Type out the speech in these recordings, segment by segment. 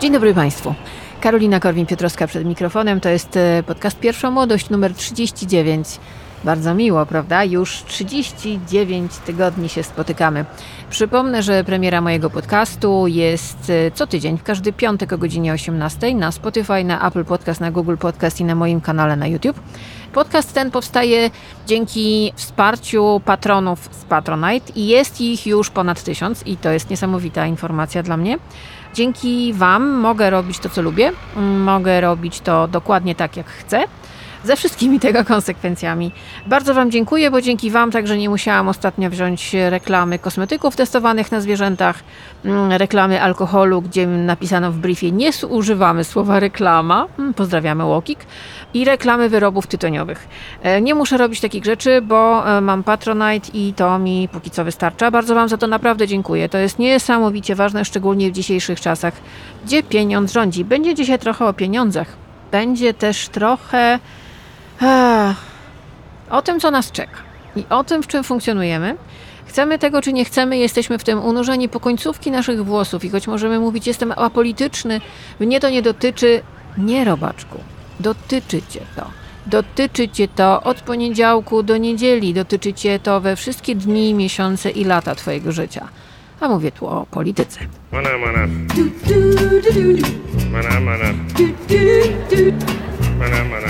Dzień dobry Państwu. Karolina Korwin-Piotrowska przed mikrofonem. To jest e, podcast Pierwsza Młodość numer 39. Bardzo miło, prawda? Już 39 tygodni się spotykamy. Przypomnę, że premiera mojego podcastu jest e, co tydzień, w każdy piątek o godzinie 18 na Spotify, na Apple Podcast, na Google Podcast i na moim kanale na YouTube. Podcast ten powstaje dzięki wsparciu patronów z Patronite i jest ich już ponad tysiąc i to jest niesamowita informacja dla mnie. Dzięki Wam mogę robić to, co lubię, mogę robić to dokładnie tak, jak chcę ze wszystkimi tego konsekwencjami. Bardzo Wam dziękuję, bo dzięki Wam także nie musiałam ostatnio wziąć reklamy kosmetyków testowanych na zwierzętach, mm, reklamy alkoholu, gdzie napisano w briefie nie używamy słowa reklama, mm, pozdrawiamy Łokik, i reklamy wyrobów tytoniowych. E, nie muszę robić takich rzeczy, bo e, mam Patronite i to mi póki co wystarcza. Bardzo Wam za to naprawdę dziękuję. To jest niesamowicie ważne, szczególnie w dzisiejszych czasach, gdzie pieniądz rządzi. Będzie dzisiaj trochę o pieniądzach. Będzie też trochę o tym, co nas czeka i o tym, w czym funkcjonujemy. Chcemy tego, czy nie chcemy, jesteśmy w tym unurzeni po końcówki naszych włosów i choć możemy mówić, jestem apolityczny, mnie to nie dotyczy, nie robaczku, dotyczy cię to. Dotyczy cię to od poniedziałku do niedzieli, dotyczy cię to we wszystkie dni, miesiące i lata twojego życia. A mówię tu o polityce. Mana, mana. Mana, mana. Mana, mana.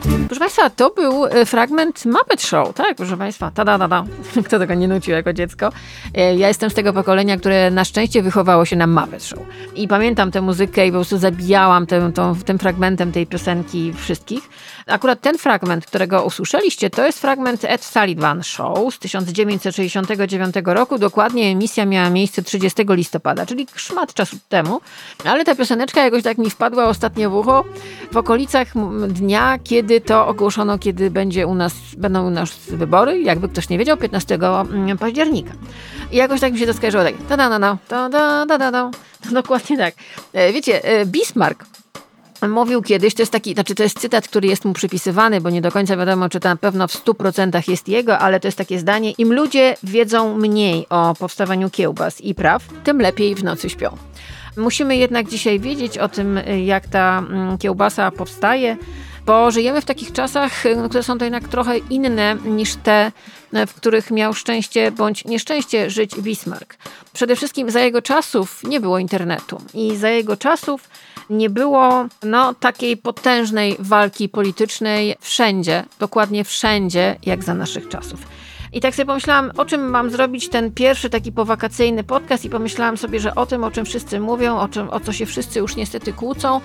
Proszę Państwa, to był e, fragment Muppet Show, tak? Proszę Państwa, ta da, da, da. Kto tego nie nucił jako dziecko? E, ja jestem z tego pokolenia, które na szczęście wychowało się na Muppet Show. I pamiętam tę muzykę i po prostu zabijałam tym, tym fragmentem tej piosenki wszystkich. Akurat ten fragment, którego usłyszeliście, to jest fragment Ed Sullivan Show z 1969 roku. Dokładnie emisja miała miejsce 30 listopada, czyli szmat czasu temu. Ale ta pioseneczka jakoś tak mi wpadła ostatnio w ucho w okolicach dnia, kiedy to ogłoszono, kiedy będzie u nas, będą u nas wybory, jakby ktoś nie wiedział, 15 mm, października. I jakoś tak mi się to skojarzyło tak, ta da da da da da da da. Dokładnie tak. E, wiecie, e, Bismarck mówił kiedyś, to jest taki, znaczy to jest cytat, który jest mu przypisywany, bo nie do końca wiadomo, czy to na pewno w 100% jest jego, ale to jest takie zdanie, im ludzie wiedzą mniej o powstawaniu kiełbas i praw, tym lepiej w nocy śpią. Musimy jednak dzisiaj wiedzieć o tym, jak ta mm, kiełbasa powstaje, bo żyjemy w takich czasach, y, które są to jednak trochę inne niż te, y, w których miał szczęście bądź nieszczęście żyć Bismarck. Przede wszystkim za jego czasów nie było internetu i za jego czasów nie było no, takiej potężnej walki politycznej wszędzie, dokładnie wszędzie, jak za naszych czasów. I tak sobie pomyślałam, o czym mam zrobić ten pierwszy taki powakacyjny podcast i pomyślałam sobie, że o tym, o czym wszyscy mówią, o, czym, o co się wszyscy już niestety kłócą,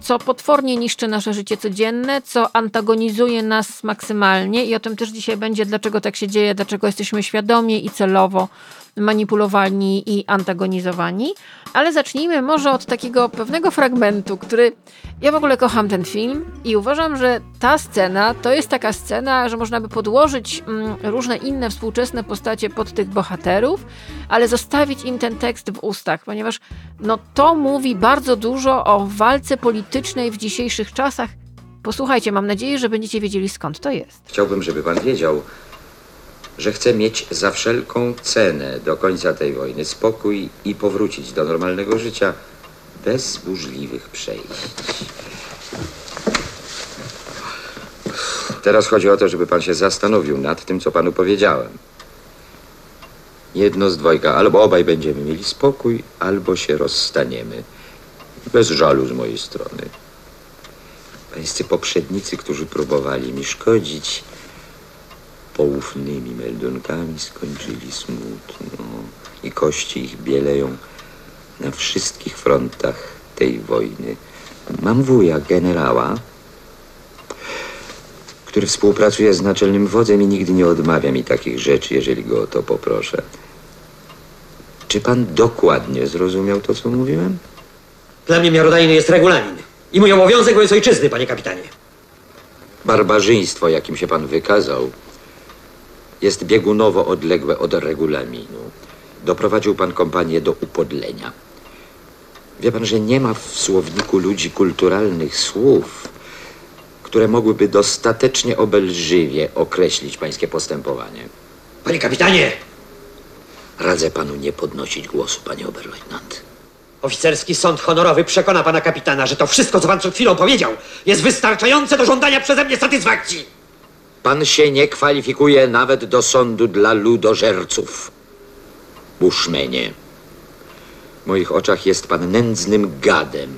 co potwornie niszczy nasze życie codzienne, co antagonizuje nas maksymalnie i o tym też dzisiaj będzie, dlaczego tak się dzieje, dlaczego jesteśmy świadomie i celowo manipulowani i antagonizowani. Ale zacznijmy może od takiego pewnego fragmentu, który ja w ogóle kocham ten film i uważam, że ta scena to jest taka scena, że można by podłożyć mm, różne inne współczesne postacie pod tych bohaterów, ale zostawić im ten tekst w ustach, ponieważ no, to mówi bardzo dużo o walce politycznej w dzisiejszych czasach. Posłuchajcie, mam nadzieję, że będziecie wiedzieli skąd to jest. Chciałbym, żeby pan wiedział, że chce mieć za wszelką cenę do końca tej wojny spokój i powrócić do normalnego życia bez burzliwych przejść. Teraz chodzi o to, żeby pan się zastanowił nad tym, co panu powiedziałem. Jedno z dwojga, albo obaj będziemy mieli spokój, albo się rozstaniemy. Bez żalu z mojej strony. Pańscy poprzednicy, którzy próbowali mi szkodzić, poufnymi meldunkami skończyli smutno i kości ich bieleją na wszystkich frontach tej wojny. Mam wuja, generała, który współpracuje z naczelnym wodzem i nigdy nie odmawia mi takich rzeczy, jeżeli go o to poproszę. Czy pan dokładnie zrozumiał to, co mówiłem? Dla mnie miarodajny jest regulamin. I mój obowiązek wobec ojczyzny, panie kapitanie. Barbarzyństwo, jakim się pan wykazał, jest biegunowo odległe od regulaminu. Doprowadził pan kompanię do upodlenia. Wie pan, że nie ma w słowniku ludzi kulturalnych słów, które mogłyby dostatecznie obelżywie określić pańskie postępowanie. Panie kapitanie! Radzę panu nie podnosić głosu, panie oberleutnant. Oficerski sąd honorowy przekona pana kapitana, że to wszystko, co pan przed chwilą powiedział, jest wystarczające do żądania przeze mnie satysfakcji. Pan się nie kwalifikuje nawet do sądu dla ludożerców. Bushmenie. W moich oczach jest pan nędznym gadem.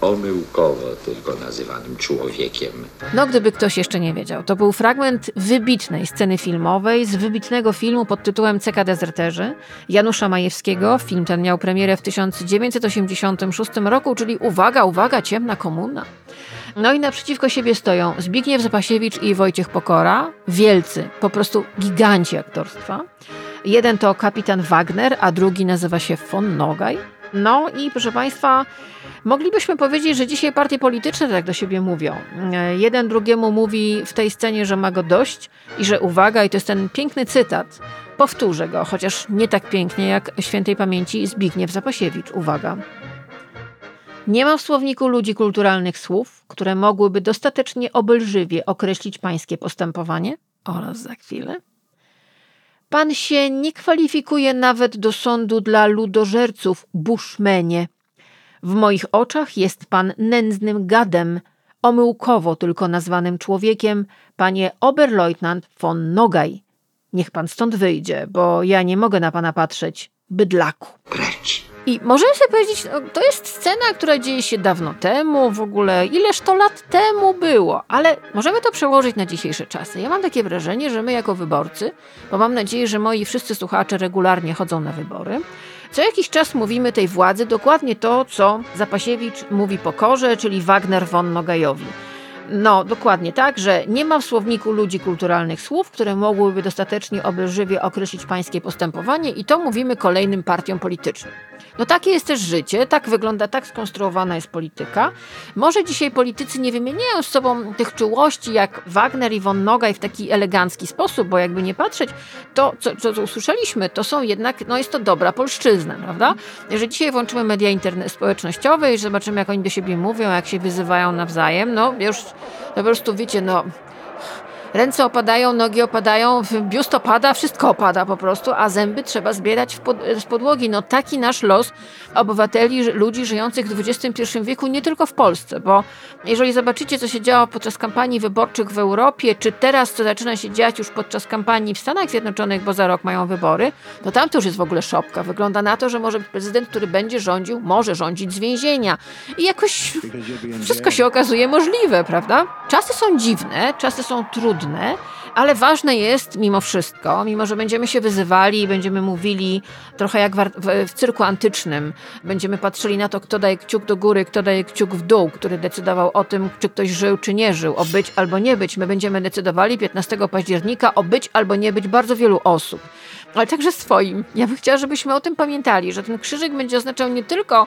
Omyłkowo tylko nazywanym człowiekiem. No, gdyby ktoś jeszcze nie wiedział, to był fragment wybitnej sceny filmowej z wybitnego filmu pod tytułem CK Dezerterzy Janusza Majewskiego. Film ten miał premierę w 1986 roku, czyli uwaga, uwaga, ciemna komuna. No i naprzeciwko siebie stoją Zbigniew Zapasiewicz i Wojciech Pokora, wielcy, po prostu giganci aktorstwa. Jeden to kapitan Wagner, a drugi nazywa się von Nogaj. No i proszę Państwa, moglibyśmy powiedzieć, że dzisiaj partie polityczne tak do siebie mówią. Jeden drugiemu mówi w tej scenie, że ma go dość i że uwaga, i to jest ten piękny cytat. Powtórzę go, chociaż nie tak pięknie jak świętej pamięci Zbigniew Zapasiewicz. Uwaga. Nie ma w słowniku ludzi kulturalnych słów, które mogłyby dostatecznie obelżywie określić pańskie postępowanie. Oraz za chwilę. Pan się nie kwalifikuje nawet do sądu dla ludożerców, buszmenie. W moich oczach jest pan nędznym gadem, omyłkowo tylko nazwanym człowiekiem, panie Oberleutnant von Nogaj. Niech pan stąd wyjdzie, bo ja nie mogę na pana patrzeć, bydlaku. Precz. I możemy sobie powiedzieć, no, to jest scena, która dzieje się dawno temu, w ogóle ileż to lat temu było, ale możemy to przełożyć na dzisiejsze czasy. Ja mam takie wrażenie, że my jako wyborcy, bo mam nadzieję, że moi wszyscy słuchacze regularnie chodzą na wybory, co jakiś czas mówimy tej władzy dokładnie to, co Zapasiewicz mówi Pokorze, czyli Wagner von Nogajowi. No, dokładnie tak, że nie ma w słowniku ludzi kulturalnych słów, które mogłyby dostatecznie obelżywie określić pańskie postępowanie i to mówimy kolejnym partiom politycznym. No takie jest też życie, tak wygląda, tak skonstruowana jest polityka. Może dzisiaj politycy nie wymieniają z sobą tych czułości jak Wagner i von Nogaj w taki elegancki sposób, bo jakby nie patrzeć, to co, co, co usłyszeliśmy, to są jednak, no jest to dobra polszczyzna, prawda? Jeżeli dzisiaj włączymy media społecznościowe i zobaczymy, jak oni do siebie mówią, jak się wyzywają nawzajem, no już po prostu wiecie, no ręce opadają, nogi opadają, biust opada, wszystko opada po prostu, a zęby trzeba zbierać pod, z podłogi. No taki nasz los obywateli, ludzi żyjących w XXI wieku, nie tylko w Polsce, bo jeżeli zobaczycie, co się działo podczas kampanii wyborczych w Europie, czy teraz, co zaczyna się dziać już podczas kampanii w Stanach Zjednoczonych, bo za rok mają wybory, to tam to już jest w ogóle szopka. Wygląda na to, że może prezydent, który będzie rządził, może rządzić z więzienia. I jakoś wszystko się okazuje możliwe, prawda? Czasy są dziwne, czasy są trudne, ale ważne jest mimo wszystko, mimo że będziemy się wyzywali i będziemy mówili trochę jak w, cyrku antycznym, będziemy patrzyli na to, kto daje kciuk do góry, kto daje kciuk w dół, który decydował o tym, czy ktoś żył, czy nie żył, o być albo nie być. My będziemy decydowali 15 października o być albo nie być bardzo wielu osób ale także swoim. Ja bym chciała, żebyśmy o tym pamiętali, że ten krzyżyk będzie oznaczał nie tylko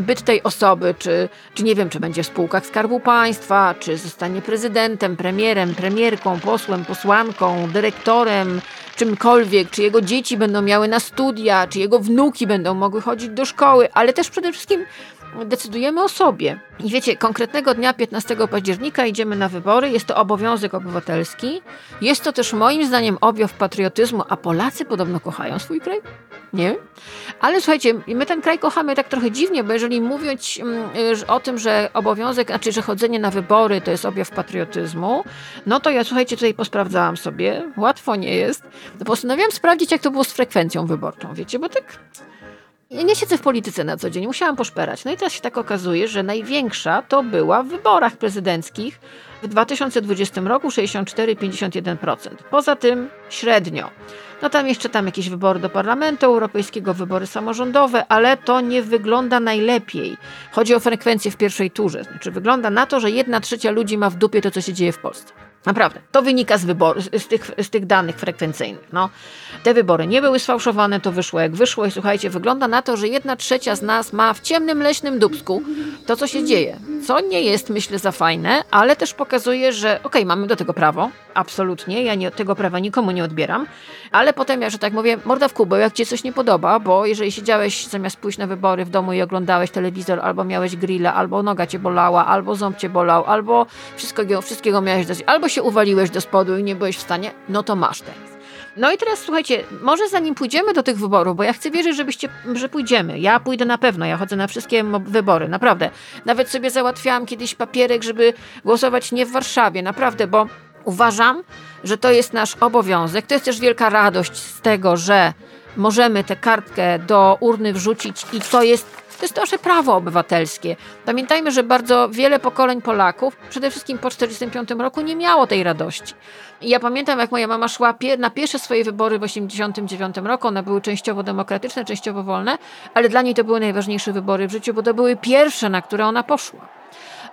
byt tej osoby, czy, czy nie wiem, czy będzie w spółkach Skarbu Państwa, czy zostanie prezydentem, premierem, premierką, posłem, posłanką, dyrektorem, czymkolwiek, czy jego dzieci będą miały na studia, czy jego wnuki będą mogły chodzić do szkoły, ale też przede wszystkim decydujemy o sobie. I wiecie, konkretnego dnia 15 października idziemy na wybory, jest to obowiązek obywatelski, jest to też moim zdaniem objaw patriotyzmu, a Polacy podobno kochają swój kraj. Nie. Ale słuchajcie, my ten kraj kochamy tak trochę dziwnie, bo jeżeli mówić o tym, że obowiązek, znaczy, że chodzenie na wybory to jest objaw patriotyzmu, no to ja słuchajcie, tutaj posprawdzałam sobie, łatwo nie jest. Postanowiłam sprawdzić, jak to było z frekwencją wyborczą, wiecie, bo tak nie siedzę w polityce na co dzień, musiałam poszperać. No i teraz się tak okazuje, że największa to była w wyborach prezydenckich w 2020 roku 64-51%. Poza tym średnio. No tam jeszcze tam jakieś wybory do Parlamentu Europejskiego, wybory samorządowe, ale to nie wygląda najlepiej. Chodzi o frekwencję w pierwszej turze. Znaczy wygląda na to, że jedna trzecia ludzi ma w dupie to, co się dzieje w Polsce. Naprawdę. To wynika z, wyboru, z, tych, z tych danych frekwencyjnych. No, te wybory nie były sfałszowane, to wyszło jak wyszło i słuchajcie, wygląda na to, że jedna trzecia z nas ma w ciemnym leśnym dubsku to, co się dzieje. Co nie jest, myślę, za fajne, ale też pokazuje, że okej, okay, mamy do tego prawo, absolutnie, ja nie, tego prawa nikomu nie odbieram, ale potem ja, że tak mówię, morda w kubę, jak ci coś nie podoba, bo jeżeli siedziałeś zamiast pójść na wybory w domu i oglądałeś telewizor, albo miałeś grilla, albo noga cię bolała, albo ząb cię bolał, albo wszystkiego, wszystkiego miałeś dość, albo się uwaliłeś do spodu i nie byłeś w stanie, no to masz teraz. No i teraz słuchajcie, może zanim pójdziemy do tych wyborów, bo ja chcę wierzyć, żebyście, że pójdziemy. Ja pójdę na pewno, ja chodzę na wszystkie wybory, naprawdę. Nawet sobie załatwiałam kiedyś papierek, żeby głosować nie w Warszawie, naprawdę, bo uważam, że to jest nasz obowiązek. To jest też wielka radość z tego, że możemy tę kartkę do urny wrzucić i to jest to jest nasze prawo obywatelskie. Pamiętajmy, że bardzo wiele pokoleń Polaków, przede wszystkim po 1945 roku, nie miało tej radości. I ja pamiętam, jak moja mama szła na pierwsze swoje wybory w 1989 roku. One były częściowo demokratyczne, częściowo wolne, ale dla niej to były najważniejsze wybory w życiu, bo to były pierwsze, na które ona poszła.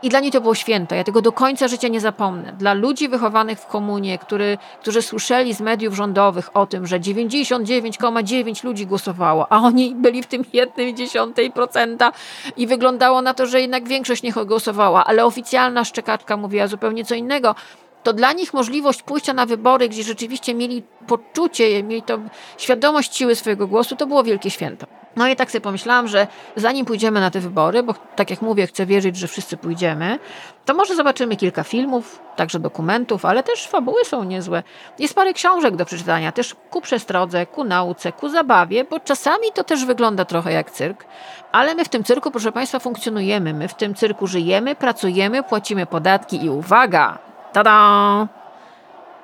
I dla niej to było święto. Ja tego do końca życia nie zapomnę. Dla ludzi wychowanych w komunie, który, którzy słyszeli z mediów rządowych o tym, że 99,9 ludzi głosowało, a oni byli w tym 1,1% i wyglądało na to, że jednak większość nie głosowała, ale oficjalna szczekaczka mówiła zupełnie co innego to dla nich możliwość pójścia na wybory, gdzie rzeczywiście mieli poczucie, mieli to świadomość siły swojego głosu, to było wielkie święto. No i tak sobie pomyślałam, że zanim pójdziemy na te wybory, bo tak jak mówię, chcę wierzyć, że wszyscy pójdziemy, to może zobaczymy kilka filmów, także dokumentów, ale też fabuły są niezłe. Jest parę książek do przeczytania, też ku przestrodze, ku nauce, ku zabawie, bo czasami to też wygląda trochę jak cyrk, ale my w tym cyrku, proszę Państwa, funkcjonujemy. My w tym cyrku żyjemy, pracujemy, płacimy podatki i uwaga, tada!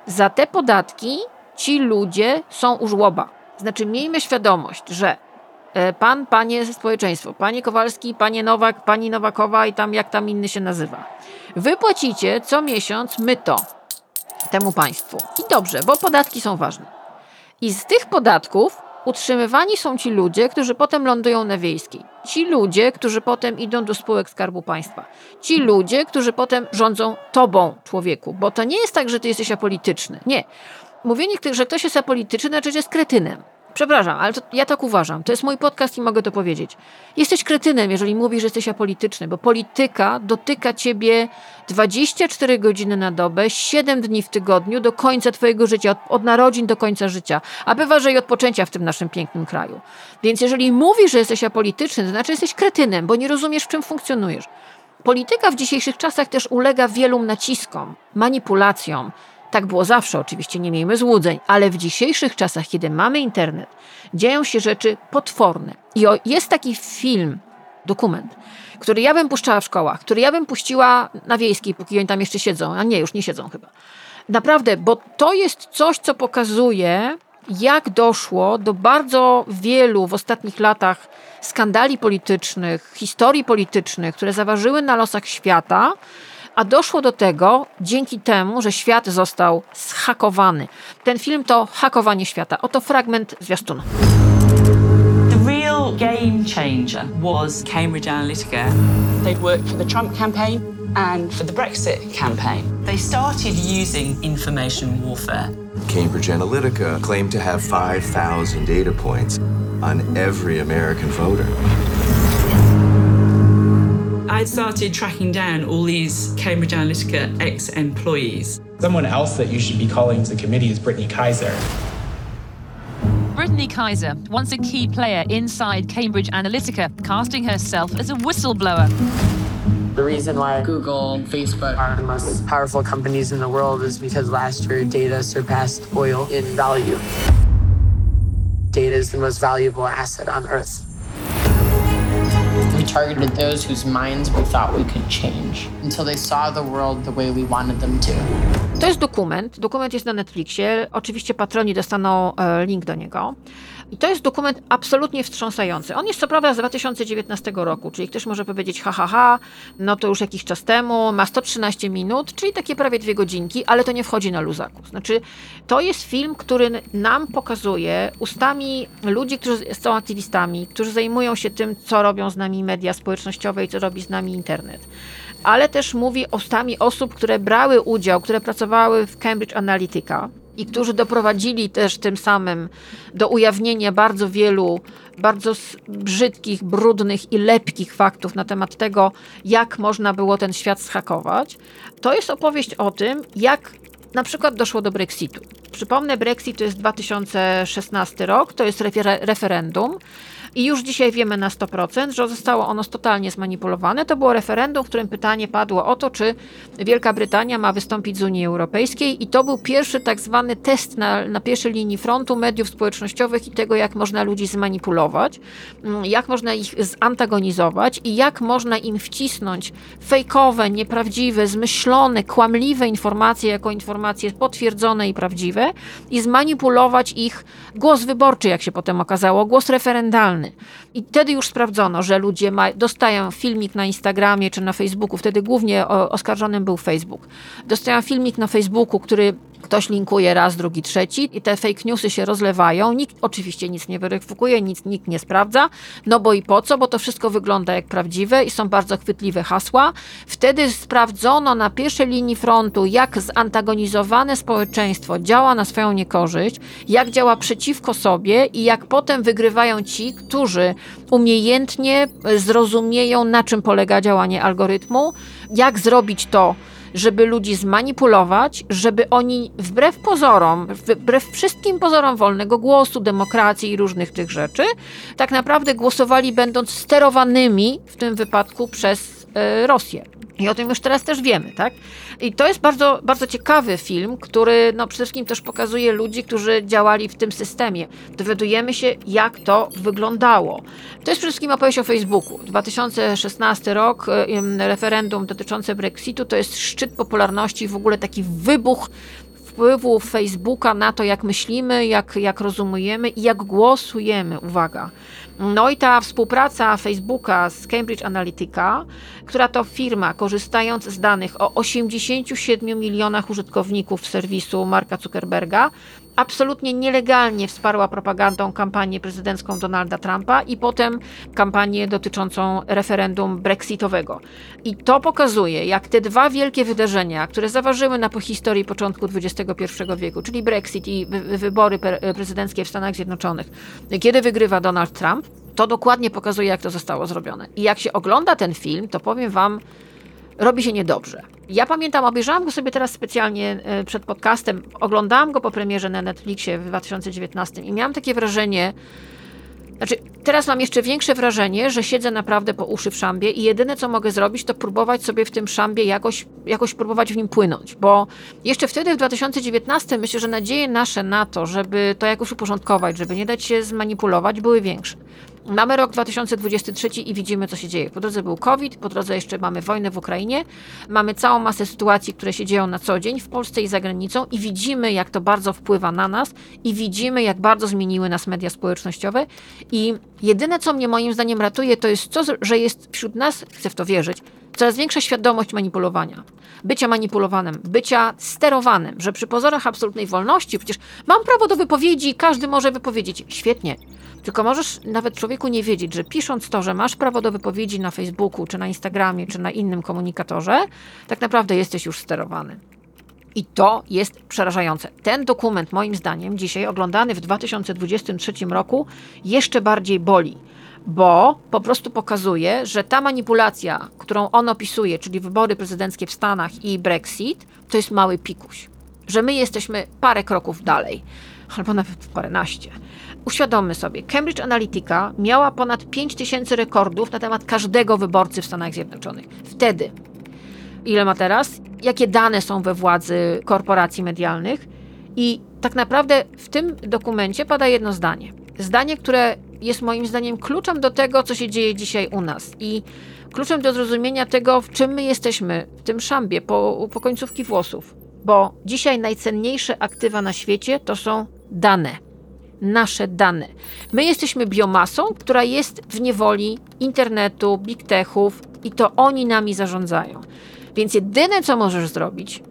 Za te podatki ci ludzie są u żłoba. Znaczy, miejmy świadomość, że E, pan, panie społeczeństwo, panie Kowalski, panie Nowak, pani Nowakowa i tam jak tam inny się nazywa. Wy płacicie co miesiąc myto temu państwu. I dobrze, bo podatki są ważne. I z tych podatków utrzymywani są ci ludzie, którzy potem lądują na wiejskiej. Ci ludzie, którzy potem idą do spółek Skarbu Państwa. Ci ludzie, którzy potem rządzą tobą, człowieku. Bo to nie jest tak, że ty jesteś apolityczny. Nie. Mówienie, że ktoś jest apolityczny, znaczy, że jest kretynem. Przepraszam, ale to, ja tak uważam. To jest mój podcast i mogę to powiedzieć. Jesteś kretynem, jeżeli mówisz, że jesteś apolityczny, bo polityka dotyka ciebie 24 godziny na dobę, 7 dni w tygodniu, do końca twojego życia, od, od narodzin do końca życia, a bywa, że i od poczęcia w tym naszym pięknym kraju. Więc jeżeli mówisz, że jesteś apolityczny, to znaczy jesteś kretynem, bo nie rozumiesz, w czym funkcjonujesz. Polityka w dzisiejszych czasach też ulega wielu naciskom, manipulacjom, tak było zawsze, oczywiście, nie miejmy złudzeń, ale w dzisiejszych czasach, kiedy mamy internet, dzieją się rzeczy potworne. I jest taki film, dokument, który ja bym puszczała w szkołach, który ja bym puściła na wiejskiej, póki oni tam jeszcze siedzą, a nie, już nie siedzą chyba. Naprawdę, bo to jest coś, co pokazuje, jak doszło do bardzo wielu w ostatnich latach skandali politycznych, historii politycznych, które zaważyły na losach świata, a doszło do tego dzięki temu, że świat został zhakowany. Ten film to hakowanie świata. Oto fragment zwiastunu. The real game changer was Cambridge Analytica. They'd worked for the Trump campaign and for the Brexit campaign. They started using information warfare. Cambridge Analytica claimed to have 5,000 data points on every American voter. I started tracking down all these Cambridge Analytica ex employees. Someone else that you should be calling to the committee is Brittany Kaiser. Brittany Kaiser, once a key player inside Cambridge Analytica, casting herself as a whistleblower. The reason why Google and Facebook are the most powerful companies in the world is because last year data surpassed oil in value. Data is the most valuable asset on Earth. Targeted those whose minds we thought we could change until they saw the world the way we wanted them to. To jest dokument. Dokument jest na Netflixie. Oczywiście patroni dostaną e, link do niego. I to jest dokument absolutnie wstrząsający. On jest co prawda z 2019 roku, czyli ktoś może powiedzieć ha, ha, ha, no to już jakiś czas temu, ma 113 minut, czyli takie prawie dwie godzinki, ale to nie wchodzi na luzaku. Znaczy, to jest film, który nam pokazuje ustami ludzi, którzy są aktywistami, którzy zajmują się tym, co robią z nami media społecznościowe i co robi z nami internet ale też mówi ustami osób, które brały udział, które pracowały w Cambridge Analytica i którzy doprowadzili też tym samym do ujawnienia bardzo wielu bardzo brzydkich, brudnych i lepkich faktów na temat tego, jak można było ten świat schakować. To jest opowieść o tym, jak na przykład doszło do Brexitu. Przypomnę, Brexit to jest 2016 rok, to jest refer referendum. I już dzisiaj wiemy na 100%, że zostało ono totalnie zmanipulowane. To było referendum, w którym pytanie padło o to, czy Wielka Brytania ma wystąpić z Unii Europejskiej, i to był pierwszy tak zwany test na, na pierwszej linii frontu mediów społecznościowych i tego, jak można ludzi zmanipulować, jak można ich zantagonizować i jak można im wcisnąć fejkowe, nieprawdziwe, zmyślone, kłamliwe informacje jako informacje potwierdzone i prawdziwe i zmanipulować ich głos wyborczy, jak się potem okazało, głos referendalny. I wtedy już sprawdzono, że ludzie ma, dostają filmik na Instagramie czy na Facebooku, wtedy głównie oskarżonym był Facebook. Dostają filmik na Facebooku, który Ktoś linkuje raz, drugi, trzeci i te fake newsy się rozlewają. Nikt oczywiście nic nie weryfikuje, nic nikt nie sprawdza. No bo i po co? Bo to wszystko wygląda jak prawdziwe i są bardzo chwytliwe hasła. Wtedy sprawdzono na pierwszej linii frontu, jak zantagonizowane społeczeństwo działa na swoją niekorzyść, jak działa przeciwko sobie i jak potem wygrywają ci, którzy umiejętnie zrozumieją, na czym polega działanie algorytmu, jak zrobić to żeby ludzi zmanipulować, żeby oni wbrew pozorom, wbrew wszystkim pozorom wolnego głosu, demokracji i różnych tych rzeczy, tak naprawdę głosowali będąc sterowanymi w tym wypadku przez y, Rosję. I o tym już teraz też wiemy, tak? I to jest bardzo, bardzo ciekawy film, który no, przede wszystkim też pokazuje ludzi, którzy działali w tym systemie. Dowiadujemy się, jak to wyglądało. To jest przede wszystkim opowieść o Facebooku. 2016 rok, referendum dotyczące Brexitu, to jest szczyt popularności, w ogóle taki wybuch wpływu Facebooka na to, jak myślimy, jak, jak rozumiemy i jak głosujemy. Uwaga. No i ta współpraca Facebooka z Cambridge Analytica, która to firma, korzystając z danych o 87 milionach użytkowników serwisu Marka Zuckerberga, absolutnie nielegalnie wsparła propagandą kampanię prezydencką Donalda Trumpa i potem kampanię dotyczącą referendum brexitowego. I to pokazuje, jak te dwa wielkie wydarzenia, które zaważyły na historii początku XXI wieku, czyli Brexit i wybory prezydenckie w Stanach Zjednoczonych, kiedy wygrywa Donald Trump, to dokładnie pokazuje, jak to zostało zrobione. I jak się ogląda ten film, to powiem Wam, robi się niedobrze. Ja pamiętam, obejrzałam go sobie teraz specjalnie e, przed podcastem, oglądałam go po premierze na Netflixie w 2019 i miałam takie wrażenie, znaczy, teraz mam jeszcze większe wrażenie, że siedzę naprawdę po uszy w szambie i jedyne, co mogę zrobić, to próbować sobie w tym szambie jakoś, jakoś próbować w nim płynąć, bo jeszcze wtedy w 2019 myślę, że nadzieje nasze na to, żeby to jakoś uporządkować, żeby nie dać się zmanipulować, były większe. Mamy rok 2023 i widzimy, co się dzieje. Po drodze był COVID, po drodze jeszcze mamy wojnę w Ukrainie, mamy całą masę sytuacji, które się dzieją na co dzień w Polsce i za granicą i widzimy, jak to bardzo wpływa na nas i widzimy, jak bardzo zmieniły nas media społecznościowe. I jedyne, co mnie moim zdaniem ratuje, to jest to, że jest wśród nas, chcę w to wierzyć, coraz większa świadomość manipulowania, bycia manipulowanym, bycia sterowanym, że przy pozorach absolutnej wolności, przecież mam prawo do wypowiedzi, każdy może wypowiedzieć. Świetnie. Tylko możesz nawet człowieku nie wiedzieć, że pisząc to, że masz prawo do wypowiedzi na Facebooku, czy na Instagramie, czy na innym komunikatorze, tak naprawdę jesteś już sterowany. I to jest przerażające. Ten dokument, moim zdaniem, dzisiaj oglądany w 2023 roku, jeszcze bardziej boli, bo po prostu pokazuje, że ta manipulacja, którą on opisuje, czyli wybory prezydenckie w Stanach i Brexit, to jest mały pikuś. Że my jesteśmy parę kroków dalej, albo nawet paręnaście. Uświadommy sobie, Cambridge Analytica miała ponad 5000 rekordów na temat każdego wyborcy w Stanach Zjednoczonych. Wtedy. Ile ma teraz? Jakie dane są we władzy korporacji medialnych? I tak naprawdę w tym dokumencie pada jedno zdanie. Zdanie, które jest moim zdaniem kluczem do tego, co się dzieje dzisiaj u nas i kluczem do zrozumienia tego, w czym my jesteśmy w tym szambie po, po końcówki włosów. Bo dzisiaj najcenniejsze aktywa na świecie to są dane nasze dane. My jesteśmy biomasą, która jest w niewoli internetu, big techów i to oni nami zarządzają. Więc jedyne, co możesz zrobić,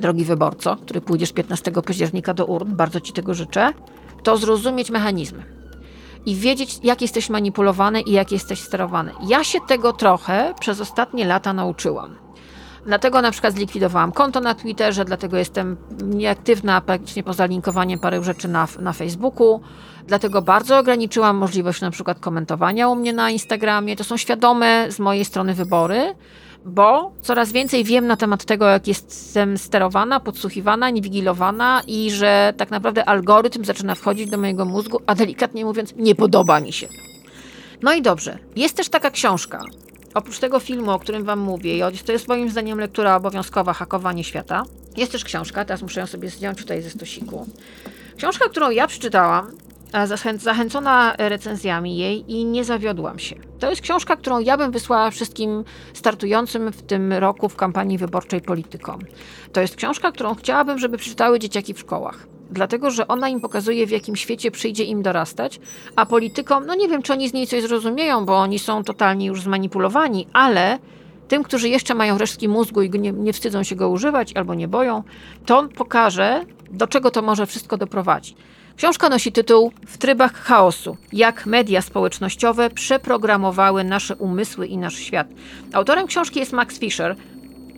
drogi wyborco, który pójdziesz 15 października do urn, bardzo Ci tego życzę, to zrozumieć mechanizmy i wiedzieć, jak jesteś manipulowany i jak jesteś sterowany. Ja się tego trochę przez ostatnie lata nauczyłam. Dlatego na przykład zlikwidowałam konto na Twitterze, dlatego jestem nieaktywna praktycznie poza linkowaniem paru rzeczy na, na Facebooku. Dlatego bardzo ograniczyłam możliwość na przykład komentowania u mnie na Instagramie. To są świadome z mojej strony wybory, bo coraz więcej wiem na temat tego, jak jestem sterowana, podsłuchiwana, inwigilowana i że tak naprawdę algorytm zaczyna wchodzić do mojego mózgu, a delikatnie mówiąc, nie podoba mi się. No i dobrze. Jest też taka książka. Oprócz tego filmu, o którym Wam mówię, to jest moim zdaniem lektura obowiązkowa Hakowanie świata. Jest też książka, teraz muszę ją sobie zdjąć tutaj ze stosiku. Książka, którą ja przeczytałam, zachęcona recenzjami jej i nie zawiodłam się. To jest książka, którą ja bym wysłała wszystkim startującym w tym roku w kampanii wyborczej politykom. To jest książka, którą chciałabym, żeby przeczytały dzieciaki w szkołach. Dlatego, że ona im pokazuje, w jakim świecie przyjdzie im dorastać, a politykom, no nie wiem, czy oni z niej coś zrozumieją, bo oni są totalnie już zmanipulowani, ale tym, którzy jeszcze mają resztki mózgu i nie, nie wstydzą się go używać albo nie boją, to on pokaże, do czego to może wszystko doprowadzić. Książka nosi tytuł W trybach chaosu. Jak media społecznościowe przeprogramowały nasze umysły i nasz świat. Autorem książki jest Max Fisher.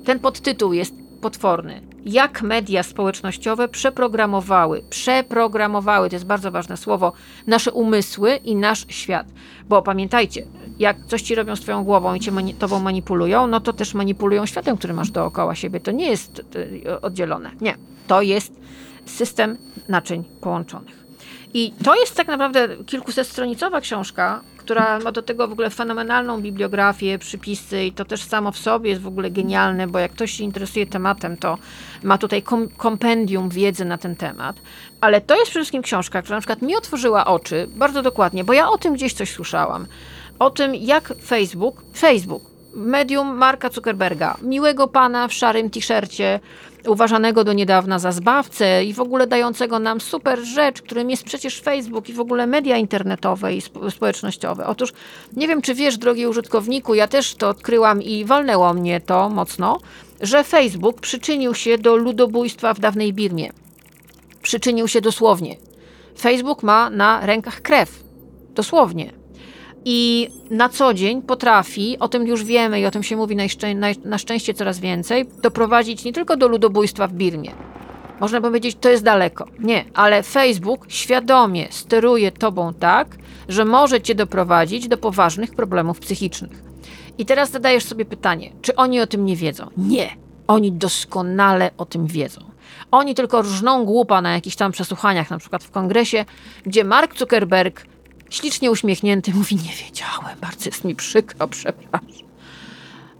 Ten podtytuł jest potworny. Jak media społecznościowe przeprogramowały, przeprogramowały, to jest bardzo ważne słowo, nasze umysły i nasz świat. Bo pamiętajcie, jak coś ci robią z twoją głową i cię mani- tobą manipulują, no to też manipulują światem, który masz dookoła siebie. To nie jest y, oddzielone. Nie. To jest system naczyń połączonych. I to jest tak naprawdę kilkusetstronicowa książka, która ma do tego w ogóle fenomenalną bibliografię, przypisy i to też samo w sobie jest w ogóle genialne, bo jak ktoś się interesuje tematem, to ma tutaj kom kompendium wiedzy na ten temat. Ale to jest przede wszystkim książka, która na przykład mi otworzyła oczy bardzo dokładnie, bo ja o tym gdzieś coś słyszałam. O tym, jak Facebook, Facebook, medium Marka Zuckerberga, miłego pana w szarym t-shircie, uważanego do niedawna za zbawcę i w ogóle dającego nam super rzecz, którym jest przecież Facebook i w ogóle media internetowe i spo- społecznościowe. Otóż nie wiem, czy wiesz, drogi użytkowniku, ja też to odkryłam i walnęło mnie to mocno, że Facebook przyczynił się do ludobójstwa w dawnej Birmie. Przyczynił się dosłownie. Facebook ma na rękach krew. Dosłownie. I na co dzień potrafi, o tym już wiemy i o tym się mówi na, szczę- na, na szczęście coraz więcej, doprowadzić nie tylko do ludobójstwa w Birmie. Można powiedzieć, to jest daleko. Nie, ale Facebook świadomie steruje tobą tak, że może cię doprowadzić do poważnych problemów psychicznych. I teraz zadajesz sobie pytanie, czy oni o tym nie wiedzą? Nie. Oni doskonale o tym wiedzą. Oni tylko rżną głupa na jakichś tam przesłuchaniach, na przykład w kongresie, gdzie Mark Zuckerberg ślicznie uśmiechnięty mówi: Nie wiedziałem, bardzo jest mi przykro, przepraszam.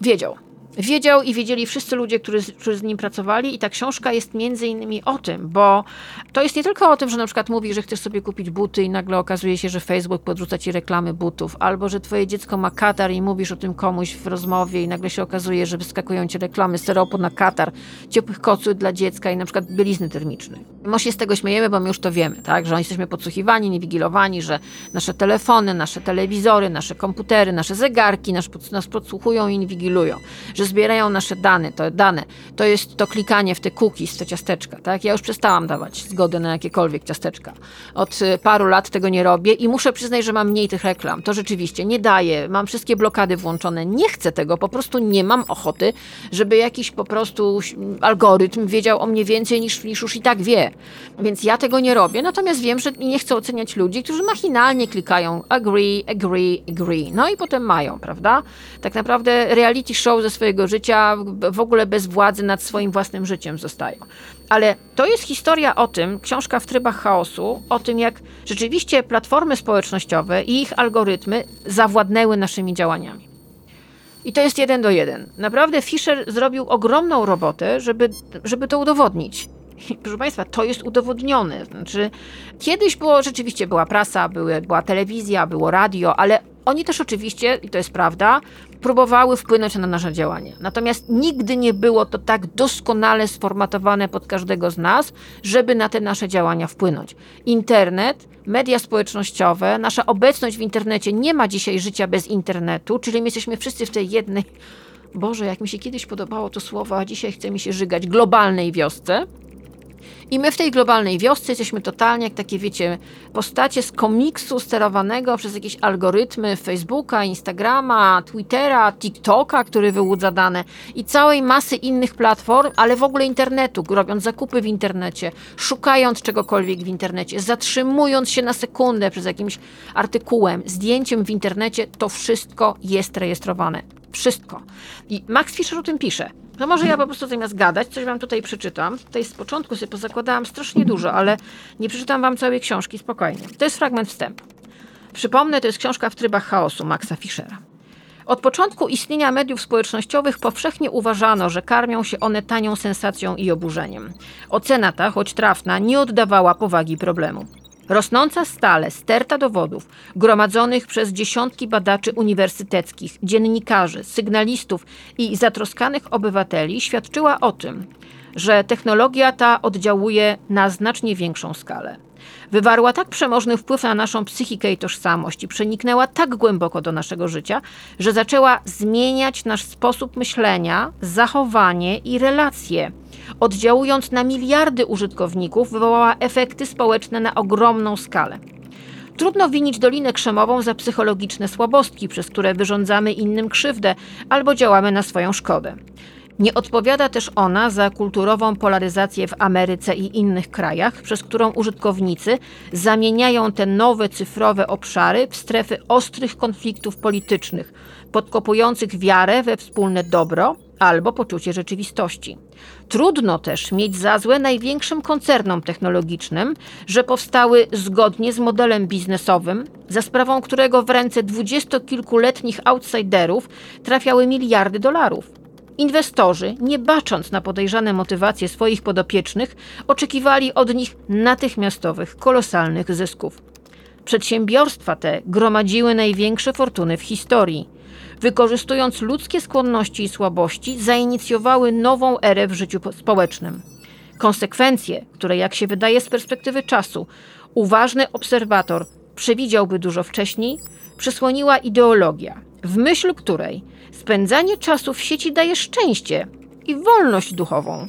Wiedział. Wiedział i wiedzieli wszyscy ludzie, którzy, którzy z nim pracowali, i ta książka jest między innymi o tym, bo to jest nie tylko o tym, że na przykład mówi, że chcesz sobie kupić buty i nagle okazuje się, że Facebook podrzuca ci reklamy butów, albo że twoje dziecko ma katar i mówisz o tym komuś w rozmowie i nagle się okazuje, że wyskakują ci reklamy seropu na katar, ciepłych koców dla dziecka i na przykład bielizny termicznej. My się z tego śmiejemy, bo my już to wiemy, tak? że jesteśmy podsłuchiwani, niewigilowani, że nasze telefony, nasze telewizory, nasze komputery, nasze zegarki nas, nas podsłuchują i inwigilują, że zbierają nasze dane, to dane. To jest to klikanie w te cookies, te ciasteczka, tak? Ja już przestałam dawać zgody na jakiekolwiek ciasteczka. Od y, paru lat tego nie robię i muszę przyznać, że mam mniej tych reklam. To rzeczywiście nie daję. Mam wszystkie blokady włączone. Nie chcę tego, po prostu nie mam ochoty, żeby jakiś po prostu algorytm wiedział o mnie więcej niż, niż już i tak wie. Więc ja tego nie robię, natomiast wiem, że nie chcę oceniać ludzi, którzy machinalnie klikają agree, agree, agree. No i potem mają, prawda? Tak naprawdę reality show ze swojego życia w ogóle bez władzy nad swoim własnym życiem zostają. Ale to jest historia o tym, książka w trybach chaosu, o tym, jak rzeczywiście platformy społecznościowe i ich algorytmy zawładnęły naszymi działaniami. I to jest jeden do jeden. Naprawdę Fisher zrobił ogromną robotę, żeby, żeby to udowodnić. Proszę Państwa, to jest udowodnione. Znaczy, kiedyś było, rzeczywiście była prasa, były, była telewizja, było radio, ale oni też oczywiście, i to jest prawda, próbowały wpłynąć na nasze działania. Natomiast nigdy nie było to tak doskonale sformatowane pod każdego z nas, żeby na te nasze działania wpłynąć. Internet, media społecznościowe, nasza obecność w internecie nie ma dzisiaj życia bez internetu, czyli my jesteśmy wszyscy w tej jednej, Boże, jak mi się kiedyś podobało to słowo, a dzisiaj chce mi się żygać, globalnej wiosce. I my w tej globalnej wiosce jesteśmy totalnie jak takie, wiecie, postacie z komiksu sterowanego przez jakieś algorytmy Facebooka, Instagrama, Twittera, TikToka, który wyłudza dane i całej masy innych platform, ale w ogóle internetu, robiąc zakupy w internecie, szukając czegokolwiek w internecie, zatrzymując się na sekundę przez jakimś artykułem, zdjęciem w internecie, to wszystko jest rejestrowane. Wszystko. I Max Fisher o tym pisze. No może ja po prostu zamiast gadać, coś wam tutaj przeczytam. Tutaj z początku sobie pozakładałam strasznie dużo, ale nie przeczytam wam całej książki, spokojnie. To jest fragment wstępu. Przypomnę, to jest książka w trybach chaosu Maxa Fischera. Od początku istnienia mediów społecznościowych powszechnie uważano, że karmią się one tanią sensacją i oburzeniem. Ocena ta, choć trafna, nie oddawała powagi problemu. Rosnąca stale sterta dowodów, gromadzonych przez dziesiątki badaczy uniwersyteckich, dziennikarzy, sygnalistów i zatroskanych obywateli, świadczyła o tym, że technologia ta oddziałuje na znacznie większą skalę. Wywarła tak przemożny wpływ na naszą psychikę i tożsamość i przeniknęła tak głęboko do naszego życia, że zaczęła zmieniać nasz sposób myślenia, zachowanie i relacje. Oddziałując na miliardy użytkowników, wywołała efekty społeczne na ogromną skalę. Trudno winić Dolinę Krzemową za psychologiczne słabostki, przez które wyrządzamy innym krzywdę albo działamy na swoją szkodę. Nie odpowiada też ona za kulturową polaryzację w Ameryce i innych krajach, przez którą użytkownicy zamieniają te nowe cyfrowe obszary w strefy ostrych konfliktów politycznych, podkopujących wiarę we wspólne dobro albo poczucie rzeczywistości. Trudno też mieć za złe największym koncernom technologicznym, że powstały zgodnie z modelem biznesowym, za sprawą którego w ręce dwudziestokilkuletnich outsiderów trafiały miliardy dolarów. Inwestorzy, nie bacząc na podejrzane motywacje swoich podopiecznych, oczekiwali od nich natychmiastowych, kolosalnych zysków. Przedsiębiorstwa te gromadziły największe fortuny w historii. Wykorzystując ludzkie skłonności i słabości, zainicjowały nową erę w życiu społecznym. Konsekwencje, które, jak się wydaje z perspektywy czasu, uważny obserwator przewidziałby dużo wcześniej, przysłoniła ideologia, w myśl której spędzanie czasu w sieci daje szczęście i wolność duchową.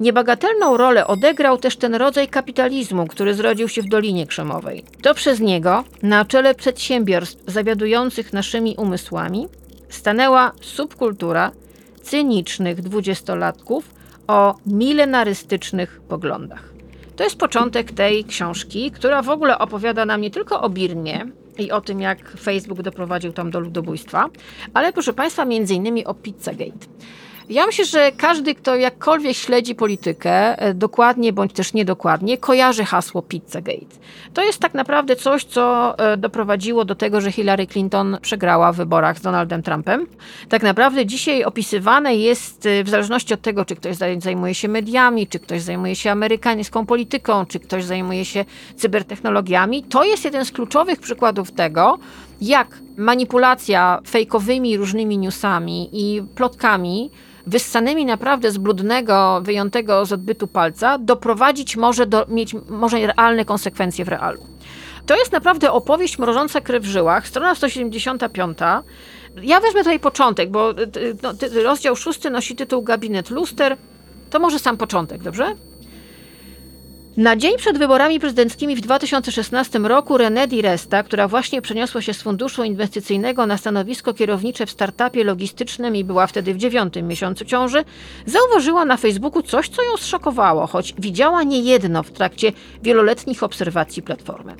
Niebagatelną rolę odegrał też ten rodzaj kapitalizmu, który zrodził się w Dolinie Krzemowej. To przez niego, na czele przedsiębiorstw zawiadujących naszymi umysłami, stanęła subkultura cynicznych dwudziestolatków o milenarystycznych poglądach. To jest początek tej książki, która w ogóle opowiada nam nie tylko o Birmie, i o tym, jak Facebook doprowadził tam do ludobójstwa, ale proszę Państwa, między innymi o Pizzagate. Ja myślę, że każdy, kto jakkolwiek śledzi politykę, e, dokładnie bądź też niedokładnie, kojarzy hasło Pizzagate. To jest tak naprawdę coś, co e, doprowadziło do tego, że Hillary Clinton przegrała w wyborach z Donaldem Trumpem. Tak naprawdę dzisiaj opisywane jest, e, w zależności od tego, czy ktoś zajmuje się mediami, czy ktoś zajmuje się amerykańską polityką, czy ktoś zajmuje się cybertechnologiami, to jest jeden z kluczowych przykładów tego, jak manipulacja fejkowymi różnymi newsami i plotkami wyssanymi naprawdę z brudnego, wyjątego z odbytu palca, doprowadzić może do, mieć może realne konsekwencje w realu. To jest naprawdę opowieść mrożąca krew w żyłach, strona 175. Ja wezmę tutaj początek, bo y, no, rozdział szósty nosi tytuł Gabinet Luster. To może sam początek, dobrze? Na dzień przed wyborami prezydenckimi w 2016 roku René Di Resta, która właśnie przeniosła się z funduszu inwestycyjnego na stanowisko kierownicze w startupie logistycznym i była wtedy w dziewiątym miesiącu ciąży, zauważyła na Facebooku coś, co ją zszokowało, choć widziała niejedno w trakcie wieloletnich obserwacji platformy.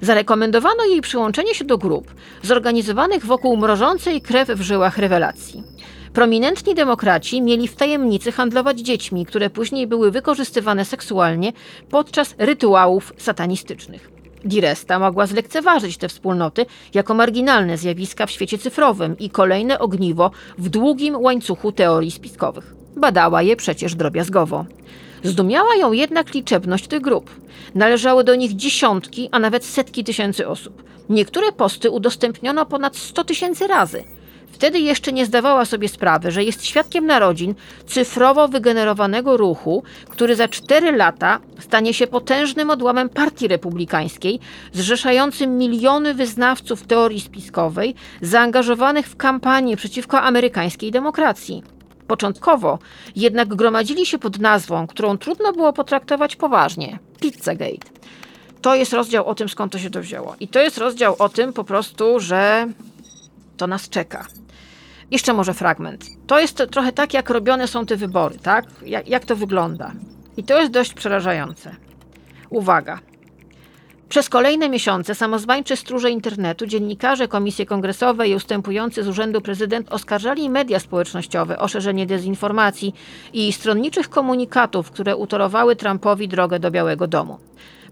Zarekomendowano jej przyłączenie się do grup zorganizowanych wokół mrożącej krew w żyłach rewelacji. Prominentni demokraci mieli w tajemnicy handlować dziećmi, które później były wykorzystywane seksualnie podczas rytuałów satanistycznych. Diresta mogła zlekceważyć te wspólnoty jako marginalne zjawiska w świecie cyfrowym i kolejne ogniwo w długim łańcuchu teorii spiskowych. Badała je przecież drobiazgowo. Zdumiała ją jednak liczebność tych grup. Należały do nich dziesiątki, a nawet setki tysięcy osób. Niektóre posty udostępniono ponad 100 tysięcy razy – Wtedy jeszcze nie zdawała sobie sprawy, że jest świadkiem narodzin cyfrowo wygenerowanego ruchu, który za cztery lata stanie się potężnym odłamem Partii Republikańskiej, zrzeszającym miliony wyznawców teorii spiskowej zaangażowanych w kampanię przeciwko amerykańskiej demokracji. Początkowo jednak gromadzili się pod nazwą, którą trudno było potraktować poważnie Pizzagate. To jest rozdział o tym, skąd to się to wzięło. I to jest rozdział o tym po prostu, że to nas czeka. Jeszcze może fragment. To jest trochę tak, jak robione są te wybory, tak? Jak, jak to wygląda. I to jest dość przerażające. Uwaga. Przez kolejne miesiące samozwańczy stróże internetu, dziennikarze, komisje kongresowe i ustępujący z urzędu prezydent oskarżali media społecznościowe o szerzenie dezinformacji i stronniczych komunikatów, które utorowały Trumpowi drogę do Białego Domu.